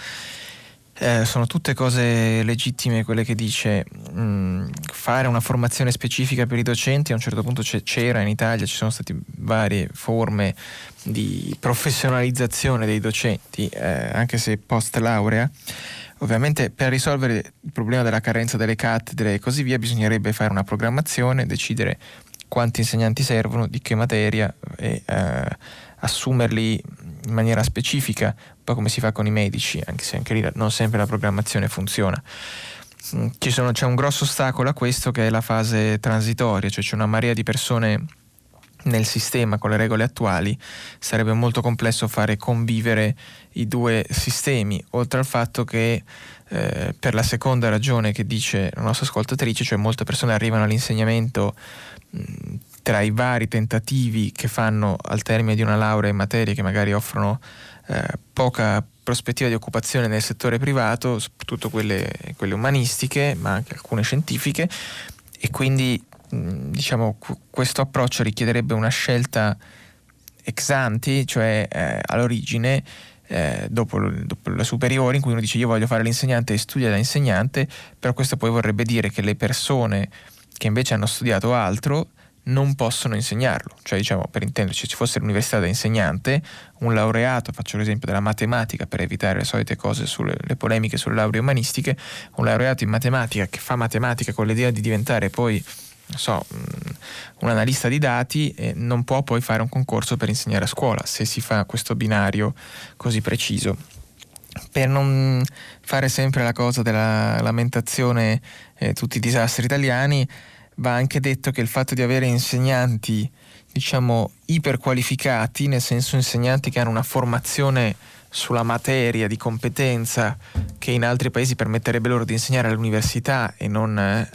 Eh, sono tutte cose legittime quelle che dice mh, mm, fare una formazione specifica per i docenti, a un certo punto c'era in Italia, ci sono state varie forme di professionalizzazione dei docenti, eh, anche se post laurea. Ovviamente per risolvere il problema della carenza delle cattedre e così via bisognerebbe fare una programmazione, decidere quanti insegnanti servono, di che materia e eh, assumerli in maniera specifica, un po' come si fa con i medici, anche se anche lì non sempre la programmazione funziona. Mm, sono, c'è un grosso ostacolo a questo che è la fase transitoria, cioè c'è una marea di persone nel sistema con le regole attuali, sarebbe molto complesso fare convivere i due sistemi, oltre al fatto che eh, per la seconda ragione che dice la nostra ascoltatrice, cioè molte persone arrivano all'insegnamento mh, mm, tra i vari tentativi che fanno al termine di una laurea in materie che magari offrono eh, poca prospettiva di occupazione nel settore privato, soprattutto quelle, quelle umanistiche, ma anche alcune scientifiche, e quindi diciamo, questo approccio richiederebbe una scelta ex ante, cioè eh, all'origine, eh, dopo, dopo le superiori, in cui uno dice io voglio fare l'insegnante e studia da insegnante, però questo poi vorrebbe dire che le persone che invece hanno studiato altro non possono insegnarlo. Cioè, diciamo, per intenderci, se ci fosse l'università da insegnante, un laureato, faccio l'esempio della matematica per evitare le solite cose sulle le polemiche sulle lauree umanistiche, un laureato in matematica che fa matematica con l'idea di diventare poi so, un analista di dati eh, non può poi fare un concorso per insegnare a scuola se si fa questo binario così preciso. Per non fare sempre la cosa della lamentazione eh, tutti i disastri italiani, va anche detto che il fatto di avere insegnanti, diciamo, iperqualificati, nel senso insegnanti che hanno una formazione sulla materia di competenza che in altri paesi permetterebbe loro di insegnare all'università e non eh,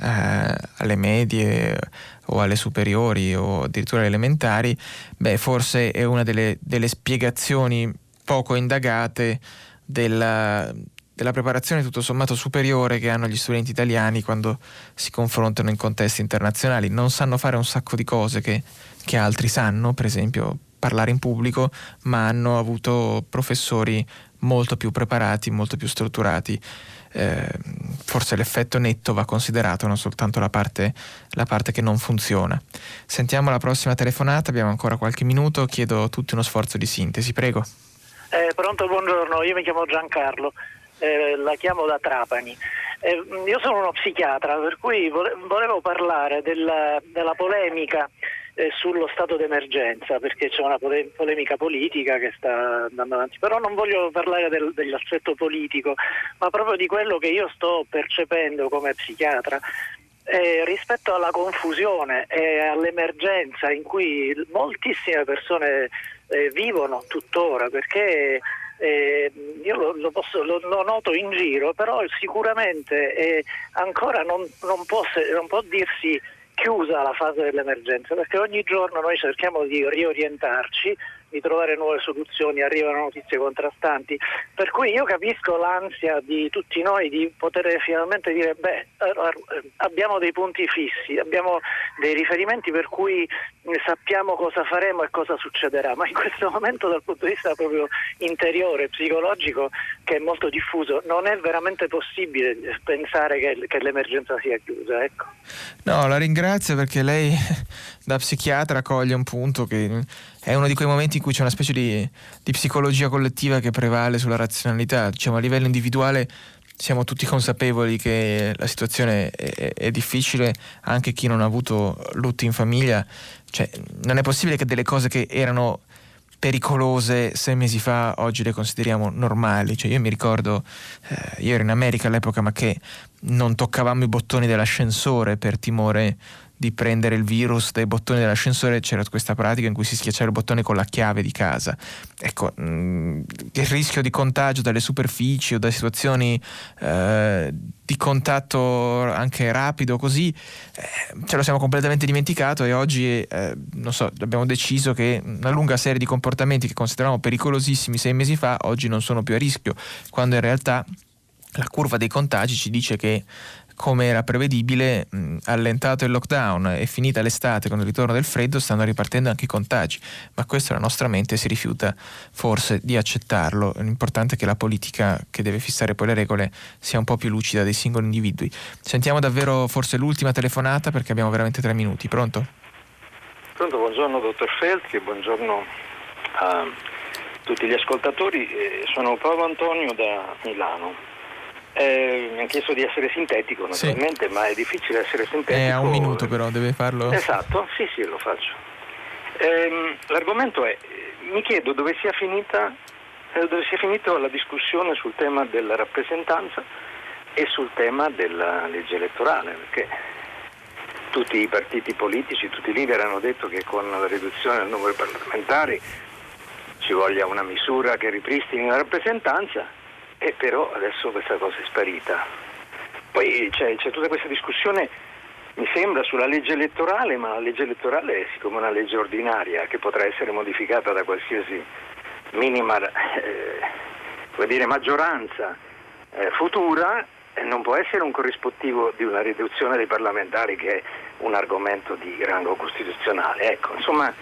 alle medie o alle superiori o addirittura alle elementari, beh, forse è una delle, delle spiegazioni poco indagate della, della preparazione tutto sommato superiore che hanno gli studenti italiani quando si confrontano in contesti internazionali. Non sanno fare un sacco di cose che, che altri sanno, per esempio parlare in pubblico, ma hanno avuto professori molto più preparati, molto più strutturati. Eh, forse l'effetto netto va considerato, non soltanto la parte, la parte, che non funziona. Sentiamo la prossima telefonata, abbiamo ancora qualche minuto, chiedo a tutti uno sforzo di sintesi, prego. Eh, pronto, buongiorno, io mi chiamo Giancarlo eh, la chiamo da Trapani. Eh, io sono uno psichiatra, per cui volevo parlare della, della polemica eh, sullo stato d'emergenza, perché c'è una pole- polemica politica che sta andando avanti, però non voglio parlare del, dell'aspetto politico, ma proprio di quello che io sto percependo come psichiatra. Eh, rispetto alla confusione e all'emergenza in cui moltissime persone eh, vivono tuttora, perché eh, io lo, lo, posso, lo, lo, noto in giro, però sicuramente eh, ancora non, non, può, non può dirsi chiusa la fase dell'emergenza, perché ogni giorno noi cerchiamo di riorientarci di trovare nuove soluzioni, arrivano notizie contrastanti. Per cui io capisco l'ansia di tutti noi di poter finalmente dire beh, abbiamo dei punti fissi, abbiamo dei riferimenti per cui sappiamo cosa faremo e cosa succederà, ma in questo momento dal punto di vista proprio interiore, psicologico, che è molto diffuso, non è veramente possibile pensare che, che l'emergenza sia chiusa. Ecco. No, la ringrazio perché lei da psichiatra coglie un punto che è uno di quei momenti in cui c'è una specie di, di psicologia collettiva che prevale sulla razionalità. Diciamo, a livello individuale siamo tutti consapevoli che la situazione è, è, difficile, anche chi non ha avuto lutti in famiglia. Cioè, non è possibile che delle cose che erano pericolose sei mesi fa oggi le consideriamo normali. Cioè, io mi ricordo, eh, io ero in America all'epoca, ma che non toccavamo i bottoni dell'ascensore per timore di prendere il virus dai bottoni dell'ascensore c'era questa pratica in cui si schiacciava il bottone con la chiave di casa. Ecco, mh, mm, il rischio di contagio dalle superfici o da situazioni eh, di contatto anche rapido così eh, ce lo siamo completamente dimenticato e oggi eh, non so, abbiamo deciso che una lunga serie di comportamenti che consideravamo pericolosissimi sei mesi fa oggi non sono più a rischio, quando in realtà la curva dei contagi ci dice che come era prevedibile, mh, allentato il lockdown e finita l'estate con il ritorno del freddo, stanno ripartendo anche i contagi, ma questo la nostra mente si rifiuta forse di accettarlo. L'importante è che la politica che deve fissare poi le regole sia un po' più lucida dei singoli individui. Sentiamo davvero forse l'ultima telefonata perché abbiamo veramente tre minuti. Pronto? Pronto, buongiorno dottor Feltri, buongiorno a tutti gli ascoltatori. Eh, sono Paolo Antonio da Milano. Eh, mi ha chiesto di essere sintetico naturalmente, sì. ma è difficile essere sintetico. È a un minuto però, deve farlo. Esatto, sì sì lo faccio. Eh, l'argomento è, mi chiedo dove sia finita eh, dove sia finita la discussione sul tema della rappresentanza e sul tema della legge elettorale, perché tutti i partiti politici, tutti i leader hanno detto che con la riduzione del numero di parlamentari ci voglia una misura che ripristini la rappresentanza e però adesso questa cosa è sparita. Poi c'è, c'è tutta questa discussione, mi sembra, sulla legge elettorale, ma la legge elettorale è siccome una legge ordinaria che potrà essere modificata da qualsiasi minima eh, dire, maggioranza eh, futura, eh, non può essere un corrispettivo di una riduzione dei parlamentari che è un argomento di rango costituzionale. Ecco, insomma,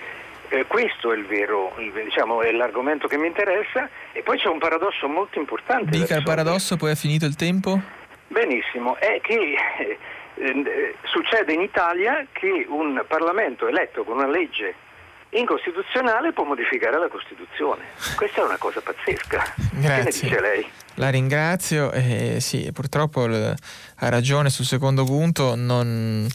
Eh, questo è il vero, il, diciamo, è l'argomento che mi interessa e poi c'è un paradosso molto importante. Dica il paradosso, poi è finito il tempo? Benissimo, è che eh, eh, succede in Italia che un Parlamento eletto con una legge incostituzionale può modificare la Costituzione. Questa è una cosa pazzesca. Grazie. Che ne dice lei? La ringrazio. Eh, sì, purtroppo l- ha ragione sul secondo punto. Non,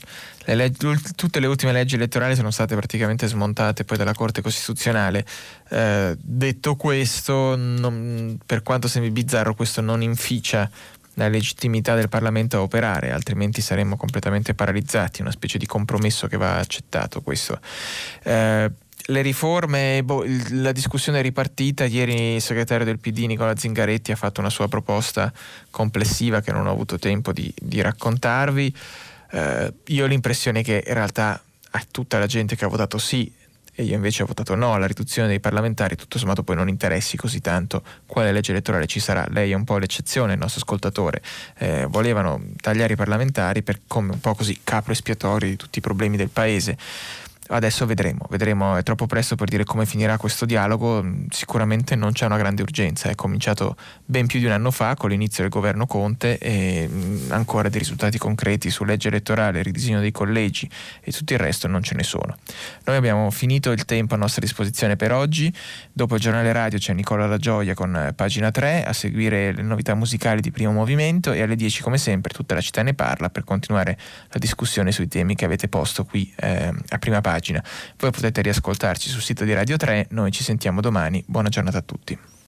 le leggi, tutte le ultime leggi elettorali sono state praticamente smontate poi dalla Corte Costituzionale. Eh, detto questo, non, per quanto sembri bizzarro, questo non inficia la legittimità del Parlamento a operare, altrimenti saremmo completamente paralizzati, una specie di compromesso che va accettato questo. Eh, le riforme, boh, la discussione è ripartita, ieri il segretario del PD Nicola Zingaretti ha fatto una sua proposta complessiva che non ho avuto tempo di, di raccontarvi. Eh, io ho l'impressione che in realtà a tutta la gente che ha votato sì e io invece ho votato no alla riduzione dei parlamentari, tutto sommato poi non interessi così tanto quale legge elettorale ci sarà. Lei è un po' l'eccezione, il nostro ascoltatore. Eh, volevano tagliare i parlamentari per come un po' così capro espiatorio di tutti i problemi del paese. Adesso vedremo, vedremo, è troppo presto per dire come finirà questo dialogo, sicuramente non c'è una grande urgenza, è cominciato ben più di un anno fa con l'inizio del governo Conte e ancora dei risultati concreti su legge elettorale, ridisegno dei collegi e tutto il resto non ce ne sono. Noi abbiamo finito il tempo a nostra disposizione per oggi, dopo il giornale radio c'è Nicola La Gioia con eh, pagina 3 a seguire le novità musicali di primo movimento e alle 10 come sempre tutta la città ne parla per continuare la discussione sui temi che avete posto qui eh, a prima pagina pagina. Voi potete riascoltarci sul sito di Radio 3, noi ci sentiamo domani, buona giornata a tutti.